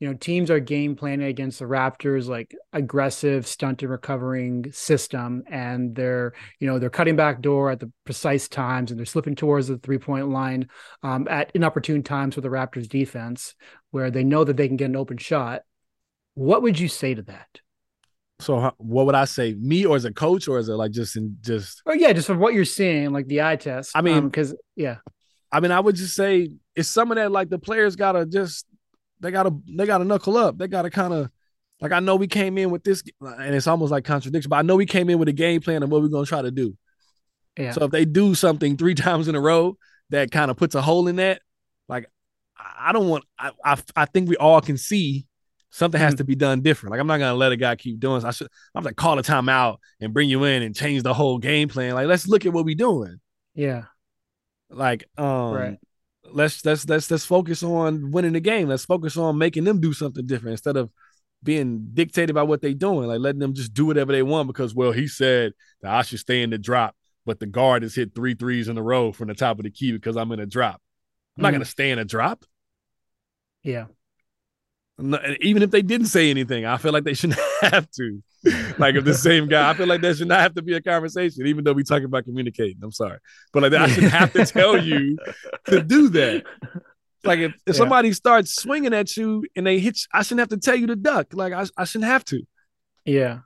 you know teams are game planning against the Raptors like aggressive stunt and recovering system, and they're you know they're cutting back door at the precise times, and they're slipping towards the three point line um, at inopportune times for the Raptors defense, where they know that they can get an open shot. What would you say to that? So what would I say? Me or as a coach or as a like just in just Oh yeah, just from what you're seeing, like the eye test. I mean- because yeah, I mean, I would just say it's some of that like the players gotta just they gotta they gotta knuckle up. They gotta kind of like I know we came in with this and it's almost like contradiction, but I know we came in with a game plan of what we're gonna try to do. yeah, So if they do something three *laughs* times in a row that kind of puts a hole in that, like I don't want I I, I think we all can see something has Mhm. to be done different. Like I'm not gonna let a guy keep doing. I should I'm like call a timeout and bring you in and change the whole game plan. Like let's look at what we're doing. yeah, Like um Right. Let's let's let's let's focus on winning the game. Let's focus on making them do something different instead of being dictated by what they're doing, like letting them just do whatever they want because well, he said that I should stay in the drop, but the guard has hit three threes in a row from the top of the key because I'm in a drop. I'm not Mhm. gonna stay in a drop. yeah, not- even if they didn't say anything, I feel like they shouldn't *laughs* have to. like if the same guy, I feel like there should not have to be a conversation, even though we talking about communicating. I'm sorry, but like I shouldn't have to tell you to do that. Like if, if Yeah. somebody starts swinging at you and they hit, you, I shouldn't have to tell you to duck. Like I, I shouldn't have to. yeah.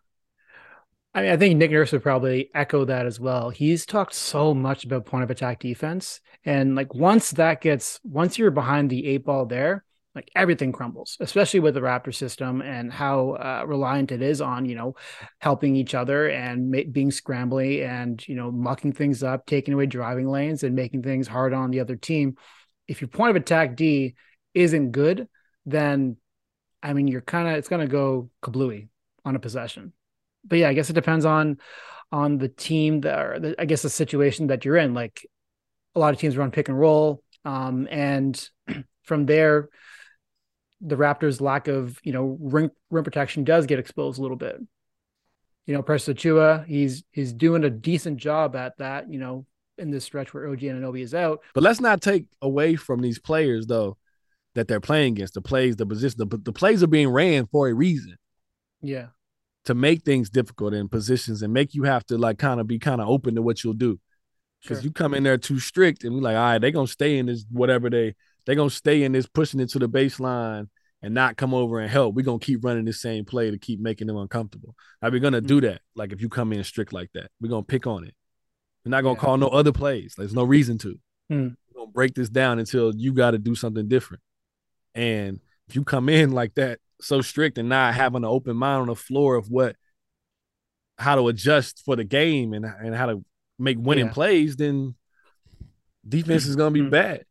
I mean, I think Nick Nurse would probably echo that as well. He's talked so much about point of attack defense, and like once that gets, once you're behind the eight ball there, like everything crumbles, especially with the Raptor system and how uh, reliant it is on, you know, helping each other and ma- being scrambly and, you know, mucking things up, taking away driving lanes and making things hard on the other team. If your point of attack D isn't good, then I mean, you're kind of, it's to go kablooey on a possession. But yeah, I guess it depends on, on the team that, or the, I guess the situation that you're in. Like a lot of teams run pick and roll. Um, and *clears throat* from there, the Raptors' lack of you know rim, rim protection does get exposed a little bit. You know, Precious Achiuwa, he's he's doing a decent job at that. You know, in this stretch where OG Anunoby is out. But let's not take away from these players though that they're playing against. The plays, the position, the, the plays are being ran for a reason. Yeah. To make things difficult in positions and make you have to like kind of be kind of open to what you'll do. Because sure. you come in there too strict and we're like, all right, they're gonna stay in this whatever they they're gonna stay in this pushing it to the baseline and not come over and help. We're gonna keep running the same play to keep making them uncomfortable. Are we gonna mm-hmm. do that? Like if you come in strict like that, we're gonna pick on it. We're not gonna yeah. call no other plays. There's no reason to. Mm. We're gonna break this down until you got to do something different. And if you come in like that, so strict and not having an open mind on the floor of what how to adjust for the game and and how to make winning yeah. plays, then defense is gonna be mm-hmm. bad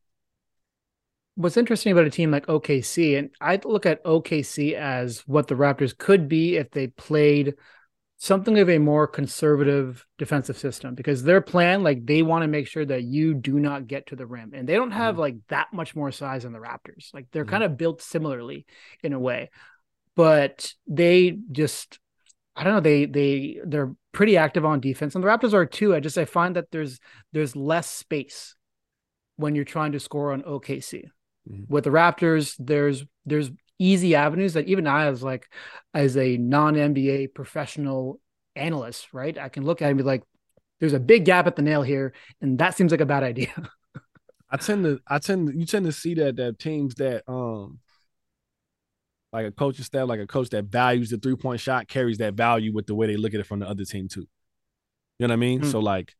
what's interesting about a team like OKC, and I look at OKC as what the Raptors could be if they played something of a more conservative defensive system because their plan, like they want to make sure that you do not get to the rim. And they don't have mm like that much more size than the Raptors. Like they're mm kind of built similarly in a way. But they just I don't know, they they they're pretty active on defense. And the Raptors are too. I just I find that there's there's less space when you're trying to score on OKC. Mm-hmm. With the Raptors, there's there's easy avenues that even I as like as a non NBA professional analyst, right? I can look at it and be like, there's a big gap at the nail here, and that seems like a bad idea. *laughs* I tend to I tend you tend to see that that teams that um like a coaching staff, like a coach that values the three point shot carries that value with the way they look at it from the other team too. You know what I mean? Mm-hmm. So like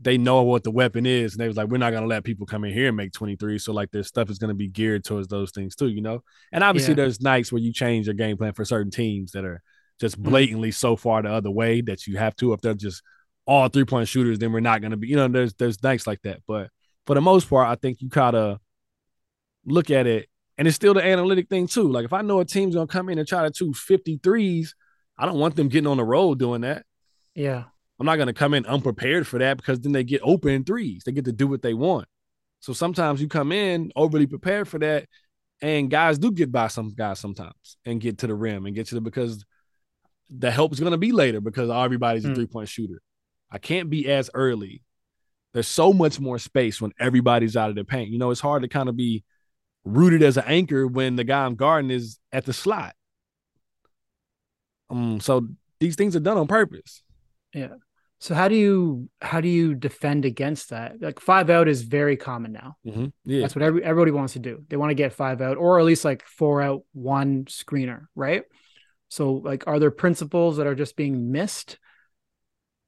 they know what the weapon is, and they was like, we're not gonna let people come in here and make 23. So like their stuff is gonna be geared towards those things too, you know. And obviously yeah. there's nights where you change your game plan for certain teams that are just mm-hmm. blatantly so far the other way that you have to. If they're just all three point shooters, then we're not gonna be, you know, there's there's nights like that. But for the most part, I think you gotta look at it, and it's still the analytic thing too. Like if I know a team's gonna come in and try to two 53s, I don't want them getting on the road doing that. Yeah. I'm not going to come in unprepared for that because then they get open threes. They get to do what they want. So sometimes you come in overly prepared for that, and guys do get by some guys sometimes and get to the rim and get to the because the help is going to be later because everybody's a mm. three point shooter. I can't be as early. There's so much more space when everybody's out of the paint. You know, it's hard to kind of be rooted as an anchor when the guy I'm guarding is at the slot. Um, so these things are done on purpose. Yeah. So how do you how do you defend against that? Like five out is very common now. Mm-hmm. Yeah, that's what every, everybody wants to do. They want to get five out, or at least like four out, one screener, right? So like, are there principles that are just being missed?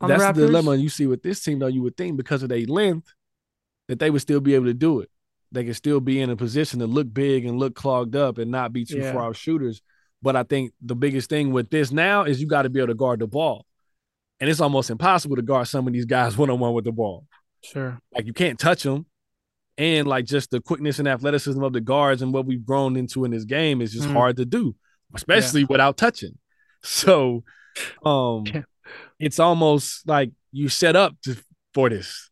That's the, the dilemma you see with this team, though. You would think because of their length that they would still be able to do it. They can still be in a position to look big and look clogged up and not be too yeah. far off shooters. But I think the biggest thing with this now is you got to be able to guard the ball and it's almost impossible to guard some of these guys one on one with the ball. Sure, like you can't touch them, and like just the quickness and athleticism of the guards and what we've grown into in this game is just mm. hard to do, especially yeah. without touching. *laughs* So, um, it's almost like you set up to, for this.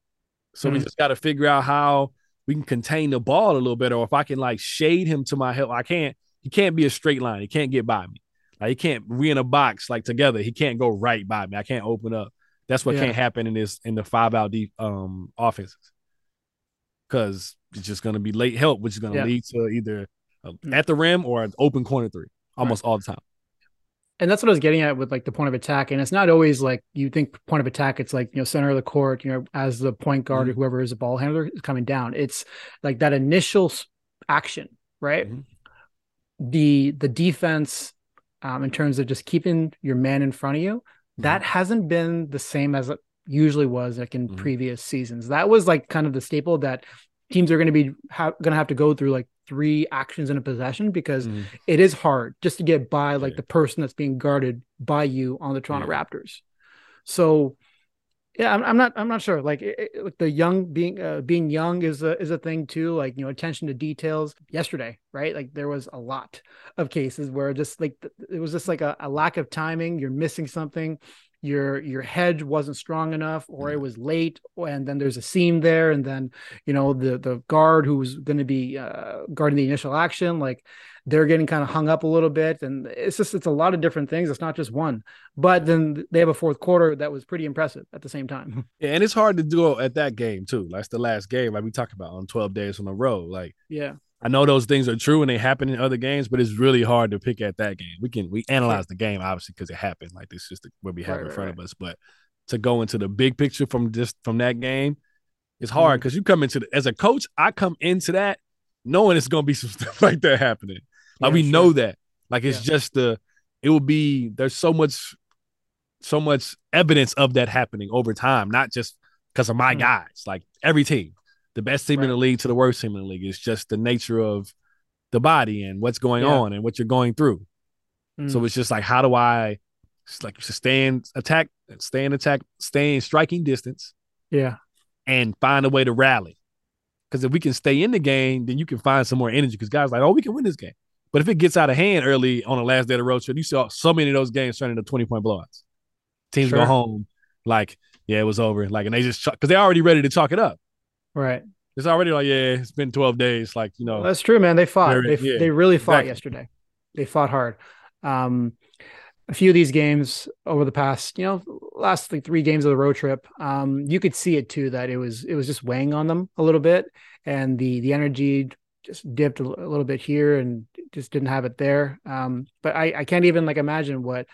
So mm. we just got to figure out how we can contain the ball a little bit, or if I can like shade him to my help. I can't. He can't be a straight line. He can't get by me. Like he can't we in a box like together. He can't go right by me. I can't open up. That's what yeah. can't happen in this in the five out deep um offenses. Cause it's just gonna be late help, which is gonna yeah. lead to either mm. at the rim or an open corner three almost right. all the time. And that's what I was getting at with like the point of attack. And it's not always like you think point of attack, it's like, you know, center of the court, you know, as the point guard mm-hmm. or whoever is a ball handler is coming down. It's like that initial action, right? Mm-hmm. The the defense um, in terms of just keeping your man in front of you, mm-hmm. that hasn't been the same as it usually was like in mm-hmm. previous seasons. That was like kind of the staple that teams are going to be ha- going to have to go through like three actions in a possession because Mhm. it is hard just to get by like Yeah. the person that's being guarded by you on the Toronto Yeah. Raptors. So yeah, I'm, I'm not I'm not sure. Like, it, it- like the young being uh, being young is a is a thing too. Like you know, attention to details. Yesterday, right? Like there was a lot of cases where just like it was just like a, a lack of timing. You're missing something. Your your hedge wasn't strong enough, or it was late, and then there's a seam there, and then you know the the guard who was going to be uh, guarding the initial action, like they're getting kind of hung up a little bit, and it's just it's a lot of different things. It's not just one. But then they have a fourth quarter that was pretty impressive at the same time. *laughs* Yeah, and it's hard to do at that game too. That's the last game, like we talked about on 12 days on the road. Like yeah. I know those things are true and they happen in other games, but it's really hard to pick at that game. We can we analyze the game obviously because it happened. Like this is just what we have Right, in front right. of us. But to go into the big picture from just from that game, it's Mm-hmm. hard because you come into the, as a coach. I come into that knowing it's gonna be some *laughs* stuff like that happening. Like Yeah, we sure. know that. Like it's Yeah. just the it will be there's so much so much evidence of that happening over time, not just because of my Hmm. guys. Like every team, the best team in the league to the worst team in the league. It's just the nature of the body and what's going Yeah. on and what you're going through. So Mm. it's just like, how do I like stay in attack, stay in attack, stay in striking distance yeah. and find a way to rally. Because if we can stay in the game, then you can find some more energy. Because guys like, oh, we can win this game. But if it gets out of hand early on the last day of the road trip, you saw so many of those games turn into 20 point blowouts. Teams go home like, yeah, it was over. Like, and they just because they're already ready to chalk it up. Right. It's already like, yeah, it's been 12 days. Like, you know, That's true, man. They fought. They yeah, they really fought exactly. yesterday. They fought hard. Um, a few of these games over the past, you know, last like three games of the road trip, um, you could see it too that it was it was just weighing on them a little bit, and the the energy just dipped a, little bit here and just didn't have it there. Um, but I I can't even like imagine what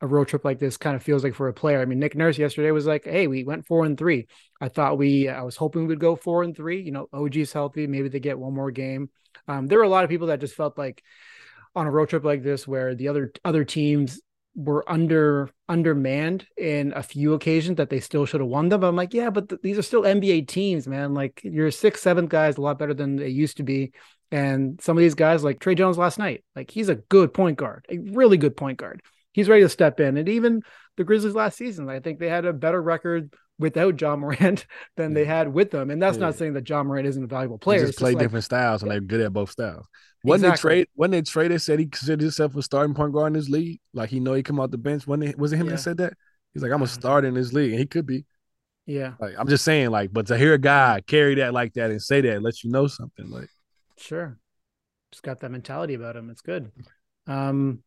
a road trip like this kind of feels like for a player. I mean, Nick Nurse yesterday was like, "Hey, we went four and three. I thought we, I was hoping we'd go four and three. You know, OG's healthy. Maybe they get one more game. Um, there were a lot of people that just felt like on a road trip like this, where the other other teams were under undermanned in a few occasions that they still should have won them. I'm like, yeah, but th- these are still NBA teams, man. Like your sixth, seventh guys a lot better than they used to be. And some of these guys, like Tre Jones last night, like he's a good point guard, a really good point guard. He's ready to step in. And even the Grizzlies last season, I think they had a better record without Ja Morant *laughs* than they had with them. And that's not saying that Ja Morant isn't a valuable they player. just play just like- different styles and they're good at both styles. Wasn't Exactly. it trade? Wasn't it trade that said he considered himself a starting point guard in this league? Like he know he come out the bench. Wasn't it, was it him Yeah. that said that? He's like, I'm a Uh, starter in this league, and he could be. yeah, Like I'm just saying, like, but to hear a guy carry that like that and say that lets you know something. Like, sure. Just got that mentality about him. It's good. Um,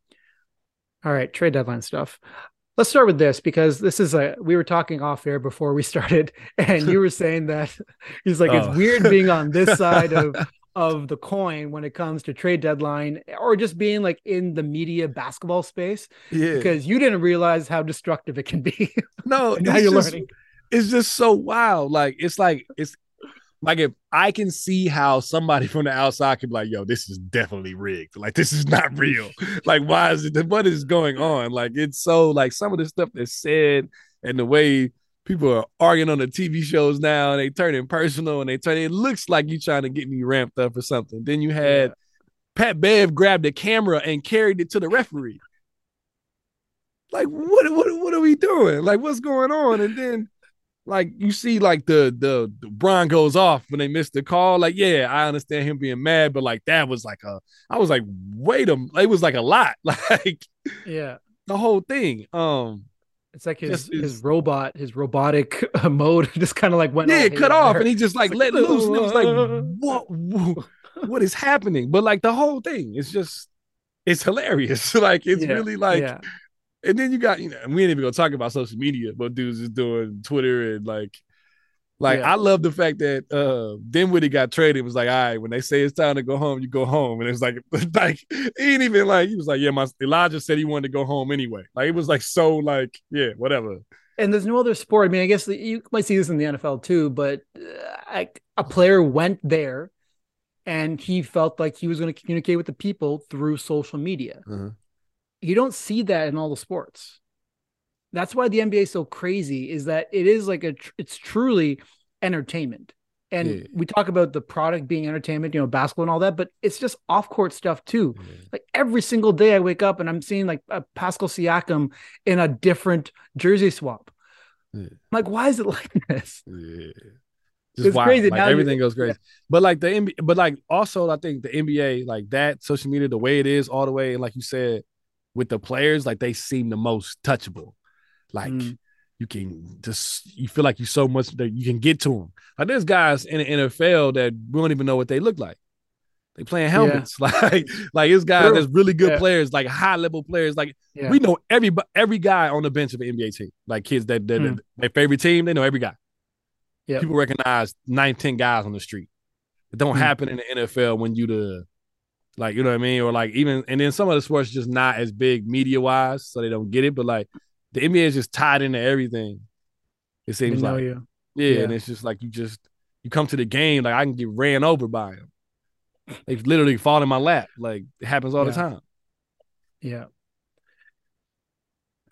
all right, trade deadline stuff. Let's start with this because this is a we were talking off air before we *laughs* started, and you were saying that *laughs* he's like Oh. it's weird being on this side of *laughs* of the coin when it comes to trade deadline or just being like in the media basketball space yeah, because you didn't realize how destructive it can be. no, now you're just, learning. it's just so wild. Like it's like it's like if I can see how somebody *laughs* from the outside could be like, yo, this is definitely rigged. Like this is not *laughs* real. like why is it? What is going on? Like it's so like some of the stuff that's said and the way people are arguing on the TV shows now and they turn it personal and they turn it looks like you trying to get me ramped up or something. Then you had Pat Bev grabbed the camera and carried it to the referee. Like what what what are we doing? Like what's going on? And then like you see like the the, the Bron goes off when they missed the call. Like, yeah, I understand him being mad, but like that was like a I was like, wait a it was like a lot. *laughs* Like Yeah. the whole thing. Um It's like his Just his robot, his robotic *laughs* mode *laughs* just kind of like went yeah, it cut off and he just like let loose. And it was like, "Uh." what what is happening? But like the whole thing, it's just it's hilarious. like it's Yeah, really like yeah. And then you got you know and we ain't even gonna talk about social media but dudes is doing twitter and like like Yeah. i love the fact that uh Dinwiddie got traded it was like all right when they say it's time to go home you go home and it's like *laughs* like he ain't even like he was like yeah my elijah said he wanted to go home anyway like it was like so like yeah whatever And there's no other sport. I mean, I guess that you might see this in the NFL too, but uh, a player went there and he felt like he was going to communicate with the people through social media. Uh-huh. You don't see that in all the sports. That's why the NBA is so crazy is that it is like a tr- it's truly entertainment. And Yeah. we talk about the product being entertainment, you know, basketball and all that, but it's just off court stuff too. Like every single day I wake up and I'm seeing like a Pascal Siakam in a different jersey swap. Yeah. Like, why is it *laughs* like this? Yeah. It's crazy. Like Now everything goes crazy. But like the NBA, but like also I think the NBA, like that social media, the way it is all the way, and like you said, with the players, like they seem the most touchable. Like Mm. you can just you feel like you so much that you can get to them. Like there's guys in the NFL that we don't even know what they look like. They playing helmets. *laughs* Like like it's guys True. that's really good Yeah. players, like high level players. Like Yeah. we know every every guy on the bench of an NBA team. Like kids that, that, Mm. their favorite team, they know every guy. Yep. People recognize nine, ten guys on the street. It don't Mm. happen in the NFL when you the like you know what I mean, or like even and then some of the sports just not as big media wise, so they don't get it. But like the NBA is just tied into everything. It seems like yeah, Yeah. and it's just like you just you come to the game like I can get ran over by them. They literally fall in my lap. Like it happens all the time. Yeah.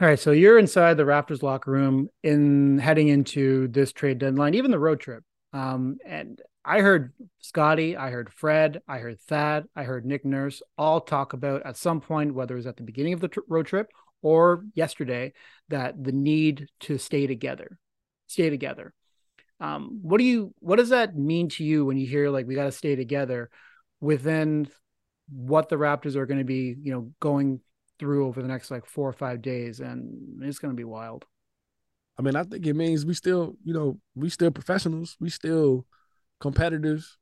All right. So you're inside the Raptors locker room in heading into this trade deadline, even the road trip. Um, and I heard Scotty, I heard Fred, I heard Thad, I heard Nick Nurse all talk about at some point, whether it was at the beginning of the tr- road trip or yesterday, that the need to stay together, stay together. Um, what do you, what does that mean to you when you hear like we got to stay together within what the Raptors are going to be, you know, going through over the next like four or five days, and it's going to be wild. I mean, I think it means we still, you know, we still professionals. We still competitors.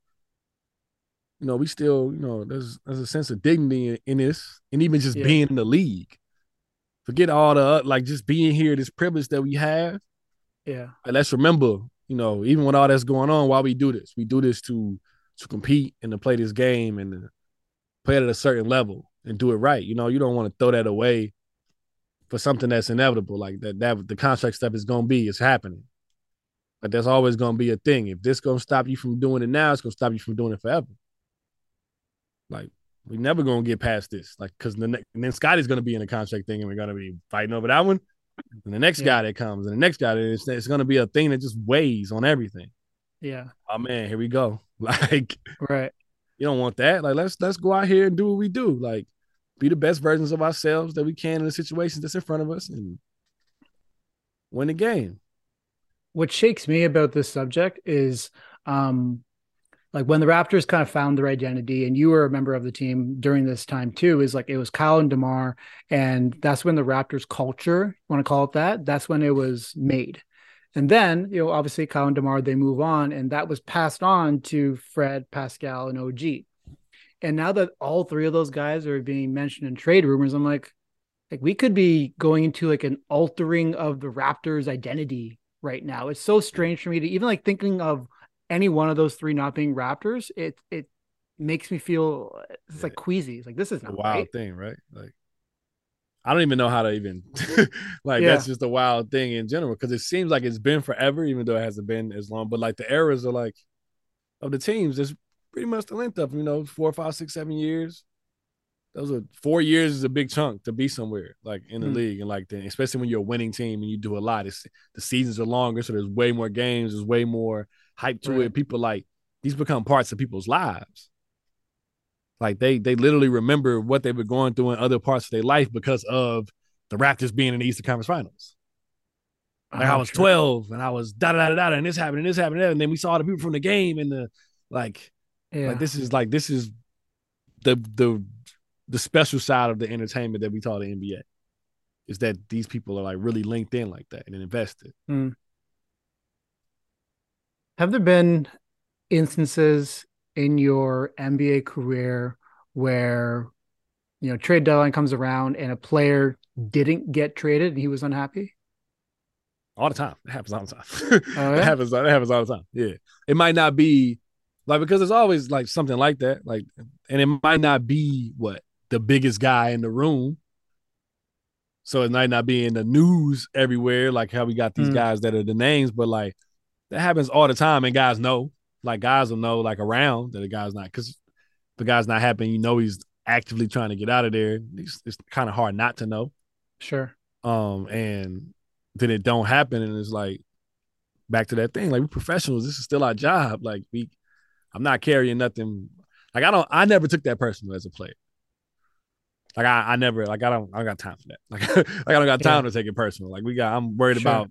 You know, we still, you know, there's there's a sense of dignity in, in this, and even just Yeah. being in the league. Forget all the uh, like just being here, this privilege that we have. Yeah, Like, let's remember, you know, even with all that's going on, why we do this. We do this to to compete and to play this game and to play it at a certain level and do it right. You know, you don't want to throw that away for something that's inevitable. Like that that the contract stuff is gonna be, it's happening. But that's always gonna be a thing. If this gonna stop you from doing it now, it's gonna stop you from doing it forever. Like we never gonna get past this. Like because the ne- and then Scotty's gonna be in a contract thing, and we're gonna be fighting over that one. And the next Yeah. guy that comes, and the next guy, that it's, it's gonna be a thing that just weighs on everything. yeah, Oh man, here we go. *laughs* Like right. you don't want that. Like let's let's go out here and do what we do. Like be the best versions of ourselves that we can in the situations that's in front of us and win the game. What shakes me about this subject is, um, like when the Raptors kind of found their identity, and you were a member of the team during this time too. Is like it was Kyle and DeMar, and that's when the Raptors culture, want to call it that, that's when it was made. And then, you know, obviously Kyle and DeMar, they move on, and that was passed on to Fred, Pascal, and OG. And now that all three of those guys are being mentioned in trade rumors, I'm like, like we could be going into like an altering of the Raptors' identity right now. It's so strange for me to even like thinking of any one of those three not being Raptors. It it makes me feel it's like queasy. It's like this is a wild right. thing, right? Like I don't even know how to even *laughs* like Yeah. that's just a wild thing in general because it seems like it's been forever, even though it hasn't been as long. But like the eras are like of the teams, it's pretty much the length of you know four, five, six, seven years. Those are four years is a big chunk to be somewhere like in the Hmm. league and like the, especially when you're a winning team and you do a lot. It's the seasons are longer, so there's way more games. There's way more hype to Right. it. People like these become parts of people's lives. Like they they literally remember what they were going through in other parts of their life because of the Raptors being in the Eastern Conference Finals. Like I Oh, was sure. 12 and I was da da da da and this happened and this happened and then we saw the people from the game and the like Yeah. like this is like this is the the the special side of the entertainment that we call the NBA. Is that these people are like really linked in like that and invested. Hmm. Have there been instances in your NBA career where you know trade deadline comes around and a player didn't get traded and he was unhappy? all the time. It happens all the time. Oh, *laughs* It yeah? happens. It happens all the time. Yeah. It might not be like because there's always like something like that. Like, and it might not be what the biggest guy in the room. So it might not be in the news everywhere, like how we got these Mm. guys that are the names, but like that happens all the time, and guys know. Like guys will know, like around that the guy's not because the guy's not happy. You know he's actively trying to get out of there. It's, it's kind of hard not to know Sure. um and then it don't happen and it's like back to that thing. Like we professionals, this is still our job. Like we, I'm not carrying nothing. Like I don't, I never took that personal as a player. Like I, I never, like I don't, I don't got time for that. Like, *laughs* like I don't got time Yeah. to take it personal. Like we got, I'm worried Sure. about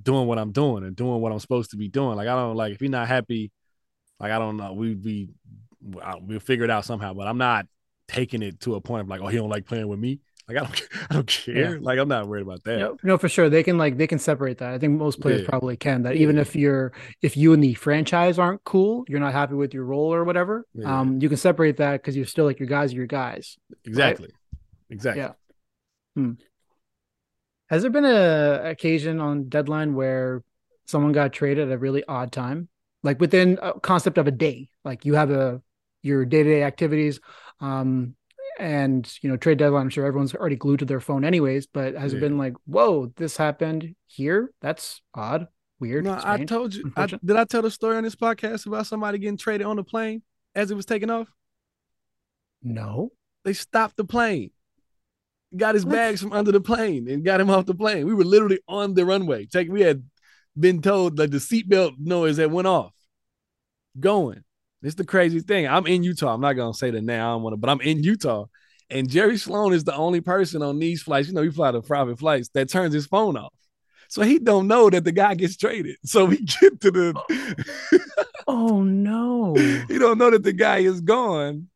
doing what I'm doing and doing what I'm supposed to be doing. Like I don't like if you're not happy, like I don't know, we we we'll figure it out somehow. But I'm not taking it to a point of like, oh, he don't like playing with me. Like I don't, *laughs* I don't care. Yeah. Like I'm not worried about that. No, no, for sure. They can like they can separate that. I think most players Yeah. probably can. That even if you're if you and the franchise aren't cool, you're not happy with your role or whatever. Yeah. Um, you can separate that because you're still like your guys are your guys. Exactly. Exactly. Yeah. Hmm. Has there been a occasion on deadline where someone got traded at a really odd time, like within a concept of a day? Like you have a your day to day activities, um, and you know trade deadline. I'm sure everyone's already glued to their phone, anyways. But has it been like, whoa, this happened here? That's odd, weird. No, I told you. I, did I tell the story on this podcast about somebody getting traded on the plane as it was taking off? no. They stopped the plane, got his What? bags from under the plane, and got him off the plane. We were literally on the runway. Take, we had been told that the seatbelt noise that went off. Going. It's the crazy thing. I'm in Utah. I'm not gonna say that now. I don't want to, but I'm in Utah. And Jerry Sloan is the only person on these flights. You know, he fly the private flights that turns his phone off. So he don't know that the guy gets traded. So we *laughs* get to the *laughs* Oh no. *laughs* he don't know that the guy is gone.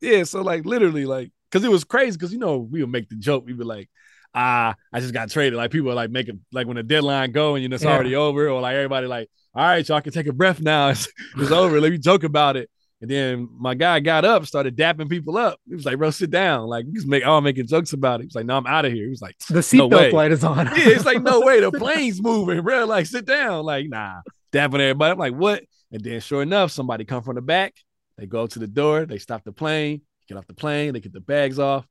Yeah, so like literally, like, cause it was crazy, cause you know, we would make the joke, we would be like, ah, I just got traded. Like people are like making like when the deadline go and you know it's Yeah. already over, or like everybody like, all right, y'all can take a breath now. *laughs* It's, it's over. Let me joke about it. And then my guy got up, started dapping people up. He was like, bro, sit down. Like, just make all making jokes about it. He was like, no, I'm out of here. He was like, The No seatbelt way. light is on. *laughs* yeah, it's like, no way, the *laughs* plane's moving, bro. Like, sit down. Like, nah, dapping everybody. I'm like, what? And then sure enough, somebody come from the back. They go to the door, they stop the plane, get off the plane, they get the bags off,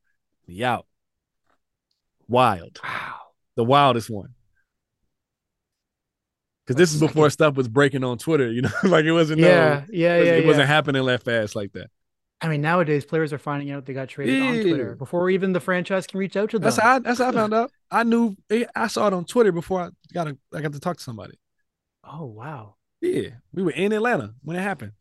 he out. Wild. wow. The wildest one. Because this is before stuff was breaking on Twitter, you know, *laughs* like it wasn't no- Yeah, yeah, it, was, yeah. it yeah. wasn't happening that fast like that. I mean, nowadays players are finding out they got traded on Twitter before even the franchise can reach out to them. That's how I, that's how I found out. I knew eh, I saw it on Twitter before I got a, I got to talk to somebody. oh wow. Yeah, we were in Atlanta when it happened.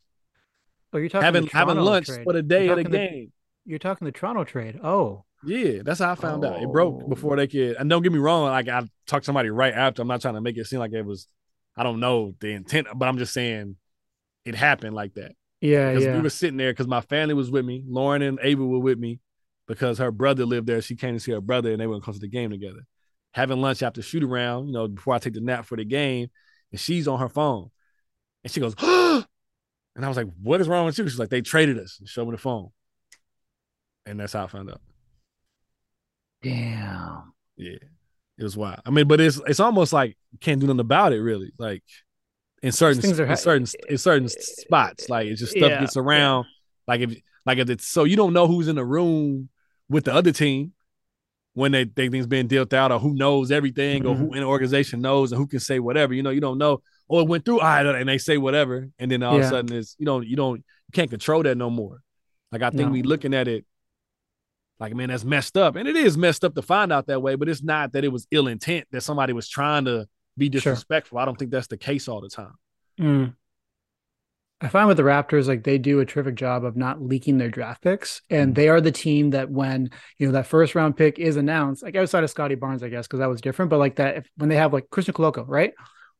Oh, you're talking having having lunch trade. for the day of the talking the- game. You're talking the Toronto trade. Oh, Yeah, that's how I found out. It Oh. broke before oh. they could. And don't get me wrong, like I talked to somebody right after. I'm not trying to make it seem like it was. I don't know the intent, but I'm just saying it happened like that. yeah, Because yeah. we were sitting there because my family was with me. Lauren and Ava were with me because her brother lived there. She came to see her brother, and they were going to come to the game together. Having lunch after shoot around, you know, before I take the nap for the game, and she's on her phone, and she goes, *gasps* and I was like, "What is wrong with you?" She's like, "They traded us." And showed me the phone, and that's how I found out. Damn. Yeah, it was wild. I mean, but it's it's almost like you can't do nothing about it, really. Like in certain things are in certain in certain spots, like it's just stuff Yeah, gets around. Like if like if it's so you don't know who's in the room with the other team when they think things being dealt out, or who knows everything, or Mm-hmm. who in the organization knows, and who can say whatever. You know, you don't know. Or it went through, all right, and they say whatever, and then all of a sudden it's you don't you don't you can't control that no more. Like I think No. we looking at it like, man, that's messed up. And it is messed up to find out that way, but it's not that it was ill intent that somebody was trying to be Sure. disrespectful. I don't think that's the case all the time. Mm. I find with the Raptors, like they do a terrific job of not leaking their draft picks, and Mhm. they are the team that when you know that first round pick is announced, like outside of Scottie Barnes, I guess, because that was different, but like that if, when they have like Christian Koloko, right?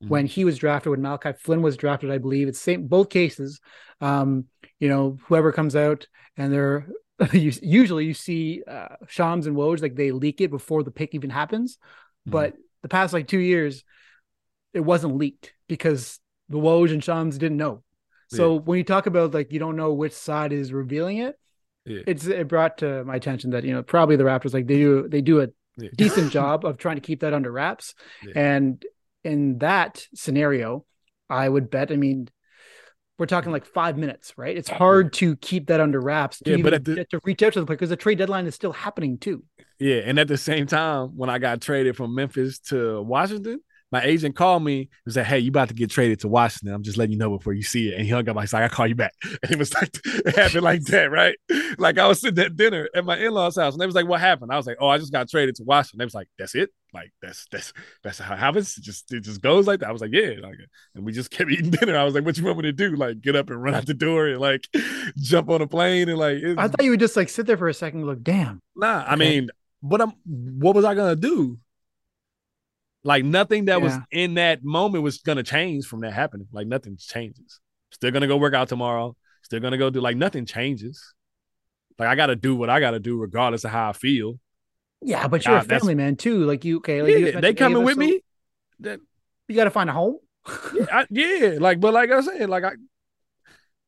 Mhm. When he was drafted, when Malachi Flynn was drafted, I believe it's same both cases. Um, you know, whoever comes out and they're *laughs* you, usually you see uh, Shams and Woj like they leak it before the pick even happens, Mhm. but the past like two years, it wasn't leaked because the Woj and Shams didn't know. So when you talk about like you don't know which side is revealing it, Yeah. it's it brought to my attention that you know probably the Raptors like they do they do a Yeah. *laughs* decent *laughs* job of trying to keep that under wraps, Yeah. and in that scenario, I would bet. I mean, we're talking like five minutes, right? It's hard to keep that under wraps to Yeah, but the- to reach out to the player because the trade deadline is still happening too. Yeah. And at the same time, when I got traded from Memphis to Washington, my agent called me and said, Hey, you about to get traded to Washington. I'm just letting you know before you see it. And he hung up. I said, I call you back. *laughs* And it was like it happened like that, right? Like I was sitting at dinner at my in-laws house and they was like, What happened? I was like, Oh, I just got traded to Washington. They was like, That's it? Like that's that's that's how it happens. It just it just goes like that. I was like, Yeah, like and we just *laughs* kept eating dinner. I was like, What you want me to do? Like get up and run out the door and like *laughs* jump on a plane and like I thought you would just like sit there for a second and look, damn. Nah, I mean, but I'm what was I gonna do? Like nothing that yeah. was in that moment was gonna change from that happening. Like nothing changes. Still gonna go work out tomorrow. Still gonna go do like nothing changes. Like I gotta do what I gotta do regardless of how I feel. Yeah, but you're a family man too. Like you, okay? Like yeah, you they coming with so, me. That you gotta find a home. yeah, I, yeah, like but like I said, like I,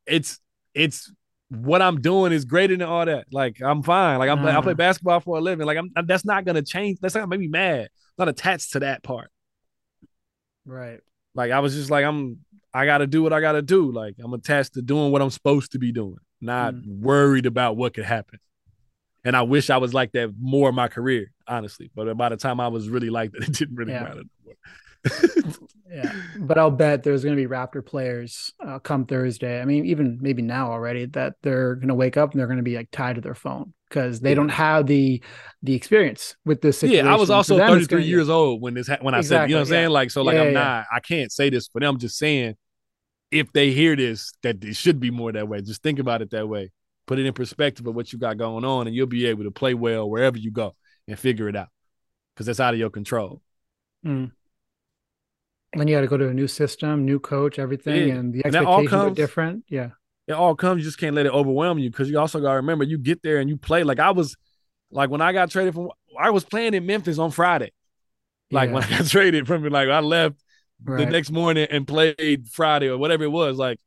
it's it's what I'm doing is greater than all that. Like I'm fine. Like I'm, uh, I play basketball for a living. Like I'm, that's not gonna change. That's not gonna make me mad not attached to that part. Right. Like I was just like, I'm I gotta do what I gotta do. Like I'm attached to doing what I'm supposed to be doing, not mm. worried about what could happen. And I wish I was like that more in my career, honestly. But by the time I was really like that, *laughs* it didn't really yeah. matter. *laughs* yeah, but I'll bet there's going to be Raptor players uh, come Thursday. I mean, even maybe now already that they're going to wake up and they're going to be like tied to their phone because they don't have the the experience with this situation. Yeah, I was also 33 years old when this ha- when I exactly, said, you know what I'm yeah. saying? Like, so like yeah, I'm yeah. not, I can't say this for them. I'm just saying if they hear this, that it should be more that way. Just think about it that way. Put it in perspective of what you got going on, and you'll be able to play well wherever you go and figure it out because that's out of your control. Mm. Then you got to go to a new system, new coach, everything, and the expectations and are different. Yeah it all comes. You just can't let it overwhelm you because you also got to remember you get there and you play. Like I was, like when I got traded from, I was playing in Memphis on Friday. Like yeah. when I got *laughs* traded from, like I left right. the next morning and played Friday or whatever it was. Like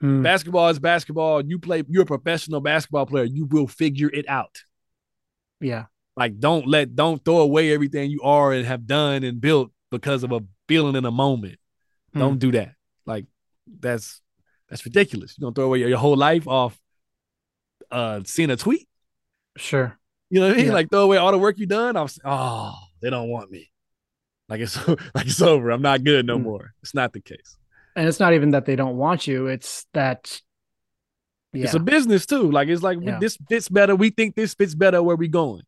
hmm. basketball is basketball. You play. You're a professional basketball player. You will figure it out. Yeah. Like don't let don't throw away everything you are and have done and built because of a feeling in a moment. Hmm. Don't do that. Like that's that's ridiculous. You don't throw away your, your whole life off uh seeing a tweet. Sure. You know what I mean? Yeah. Like throw away all the work you done. I was oh, they don't want me. Like it's *laughs* like it's over. I'm not good no mm. more. It's not the case. And it's not even that they don't want you. It's that yeah. it's a business too. Like it's like yeah. this fits better. We think this fits better where we going.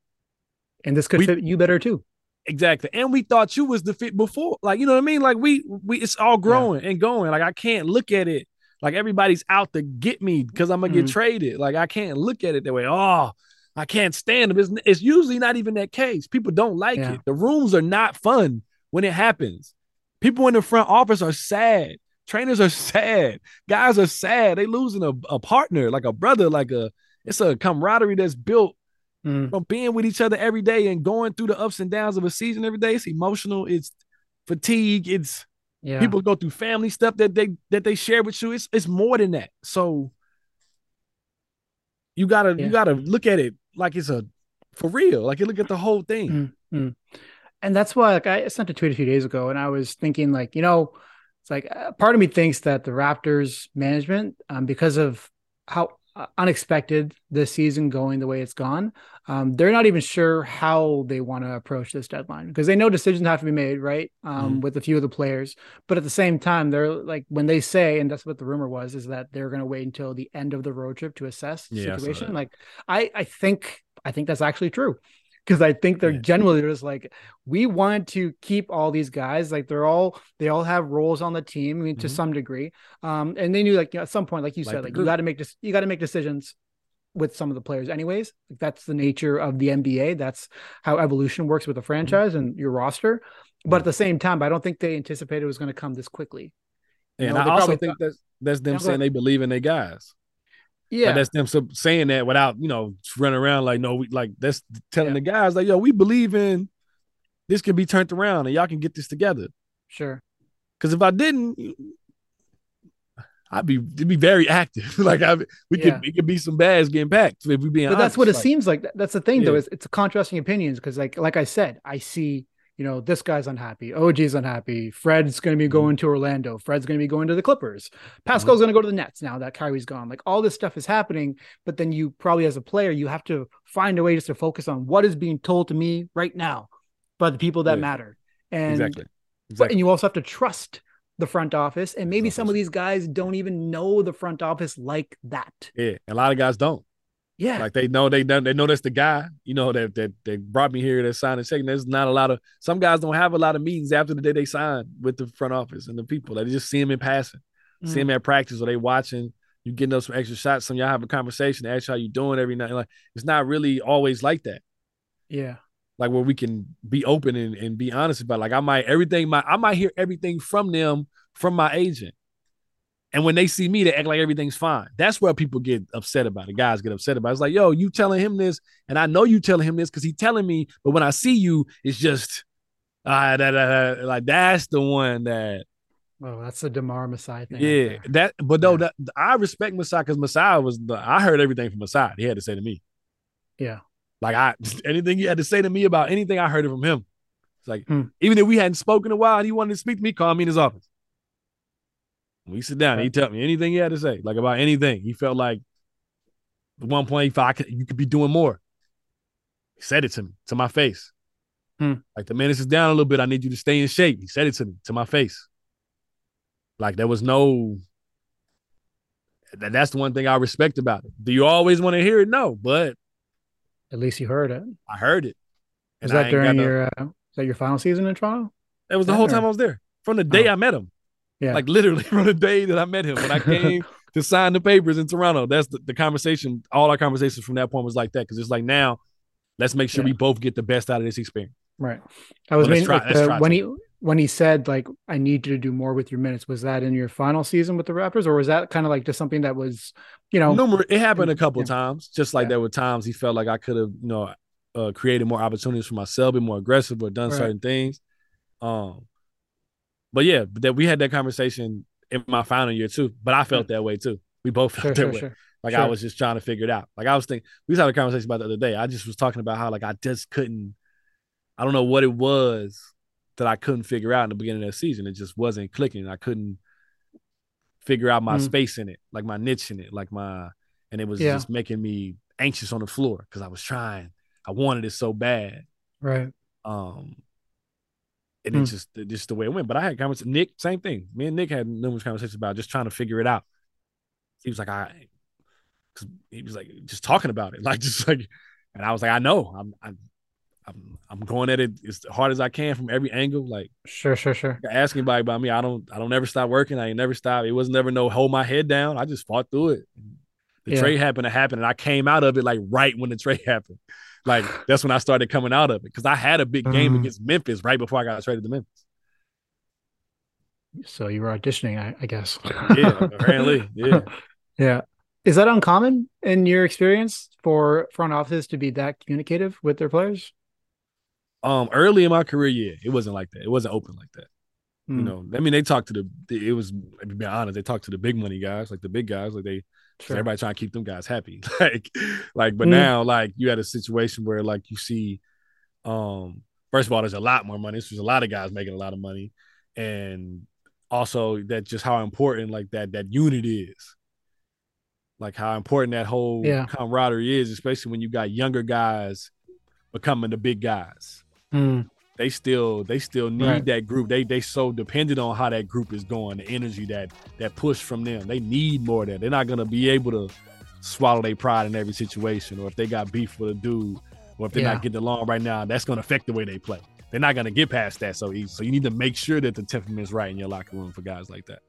And this could we, fit you better too. Exactly. And we thought you was the fit before. Like, you know what I mean? Like we we it's all growing yeah. and going. Like I can't look at it like everybody's out to get me because I'm gonna mm-hmm. get traded. Like I can't look at it that way. Oh, I can't stand them. It's, it's usually not even that case. People don't like yeah. it. The rooms are not fun when it happens. People in the front office are sad. Trainers are *laughs* sad. Guys are sad. They losing a, a partner, like a brother, like a it's a camaraderie that's built mm. from being with each other every day and going through the ups and downs of a season every day. It's emotional. It's fatigue. It's yeah. People go through family stuff that they that they share with you. It's it's more than that. So you gotta yeah. you gotta look at it like it's a for real. Like you look at the whole thing. Mm-hmm. And that's why like I sent a tweet a few days ago and I was thinking like, you know, it's like uh, part of me thinks that the Raptors management, um, because of how uh, unexpected this season going the way it's gone. Um, they're not even sure how they want to approach this deadline because they know decisions have to be made, right? Um, mm-hmm. With a few of the players, but at the same time, they're like when they say, and that's what the rumor was, is that they're going to wait until the end of the road trip to assess the yeah, situation. Like, I I think I think that's actually true because I think they're yeah. generally just like we want to keep all these guys like they're all they all have roles on the team I mean, mm-hmm. to some degree um and they knew like you know, at some point like you like said like you got to make this you got to make decisions with some of the players anyways like that's the nature of the NBA that's how evolution works with a mm-hmm. franchise mm-hmm. and your roster but at the same time I don't think they anticipated it was going to come this quickly you and know, I also think that's that's them saying they believe in their guys yeah, like that's them saying that without you know running around like no, we, like that's telling yeah. the guys like yo, we believe in this can be turned around and y'all can get this together. Sure. Because if I didn't, I'd be it'd be very active. *laughs* like I we yeah. could it could be some bags getting packed if we being. But honest. that's what it like, seems like. That's the thing yeah. though. Is it's a contrasting opinions because like like I said, I see you know, this guy's unhappy. OG's unhappy. Fred's going to be mm-hmm. going to Orlando. Fred's going to be going to the Clippers. Pascal's mm-hmm. going to go to the Nets now that Kyrie's gone. Like all this stuff is happening, but then you probably as a player, you have to find a way just to focus on what is being told to me right now by the people that yeah. matter. And exactly. But, and you also have to trust the front office. And maybe some of these guys don't even know the front office like that. Yeah. A lot of guys don't. Yeah. Like they know they they know that's the guy, you know, that that they brought me here, that signed a check. There's not a lot of some guys don't have a lot of meetings after the day they sign with the front office and the people. They just see them in passing, mm. see them at practice or they watching, you getting up some extra shots. Some y'all have a conversation, ask how you doing every night. Like it's not really always like that. Yeah. Like where we can be open and, and be honest about like I might everything my I might hear everything from them from my agent. And when they see me, they act like everything's fine. That's where people get upset about it. Guys get upset about it. It's like, yo, you telling him this, and I know you telling him this because he's telling me, but when I see you, it's just uh, that, uh, like that's the one that. Oh, that's the DeMar Masai thing. Yeah, right that. But though yeah. that I respect Masai because Masai was the. I heard everything from Masai. He had to say to me. Yeah. Like I *laughs* anything he had to say to me about anything, I heard it from him. It's like hmm. even if we hadn't spoken a while, and he wanted to speak to me, call me in his office. We sit down. He tell me anything he had to say, like about anything. He felt like at one point felt you could be doing more. He said it to me, to my face. Hmm. Like the minutes is down a little bit. I need you to stay in shape. He said it to me, to my face. Like there was no. That's the one thing I respect about it. Do you always want to hear it? No, but at least you heard it. I heard it. Was that during your uh, is that your final season in Toronto? It was the whole time I was there. From the day oh. I met him. Yeah. Like literally *laughs* from the day that I met him when I *laughs* came to sign the papers in Toronto. That's the, the conversation. All our conversations from that point was like that because it's like now, let's make sure yeah. we both get the best out of this experience. Right. I was well, like when he when he said like I need you to do more with your minutes. Was that in your final season with the Raptors, or was that kind of like just something that was, you know, number? It happened a couple yeah. times. Just like yeah. there were times he felt like I could have, you know, uh, created more opportunities for myself, been more aggressive, or done right. certain things. Um, but yeah, that we had that conversation in my final year too. But I felt that way too. We both *laughs* felt sure, that sure, way. Sure. Like I was just trying to figure it out. Like I was thinking, we was having a conversation about the other day. I just was talking about how like I just couldn't. I don't know what it was that I couldn't figure out in the beginning of the season. It just wasn't clicking. I couldn't figure out my mm. space in it, like my niche in it, like my, and it was yeah. just making me anxious on the floor because I was trying. I wanted it so bad. Right. Um, and mm. it's just just the way it went. But I had conversations. Nick, same thing. Me and Nick had numerous conversations about just trying to figure it out. He was like, I, he was like just talking about it, *laughs* like just like, and I was like, I know, I'm, I'm, I'm, I'm going at it as hard as I can from every angle. Like, sure, sure, sure. Ask anybody about me. I don't, I don't ever stop working. I ain't never stop. It was never no hold my head down. I just fought through it. The yeah. trade happened to happen, and I came out of it like right when the trade *laughs* happened. Like *sighs* that's when I started coming out of it because I had a big game mm. against Memphis right before I got traded to Memphis. So you were auditioning, I, I guess. yeah, apparently, *laughs* yeah, yeah. Is that uncommon in your experience for front offices to be that communicative with their players? Um, early in my career, yeah, it wasn't like that. It wasn't open like that. Mm. You know, I mean, they talked to the. It was to be honest, they talked to the big money guys, like the big guys, like they Sure. Everybody trying to keep them guys happy. *laughs* like, like, but mm. now, like, you had a situation where, like, you see, um, first of all, there's a lot more money. There's a lot of guys making a lot of money, and also that just how important like that that unit is. Like how important that whole yeah. camaraderie is, especially when you got younger guys becoming the big guys. Mm they still they still need right. that group. They they so dependent on how that group is going, the energy that that push from them. They need more of that. They're not gonna be able to swallow their pride in every situation, or if they got beef with a dude, or if they're yeah. not getting along right now, that's gonna affect the way they play. They're not gonna get past that so easy. So you need to make sure that the temperament is right in your locker room for guys like that.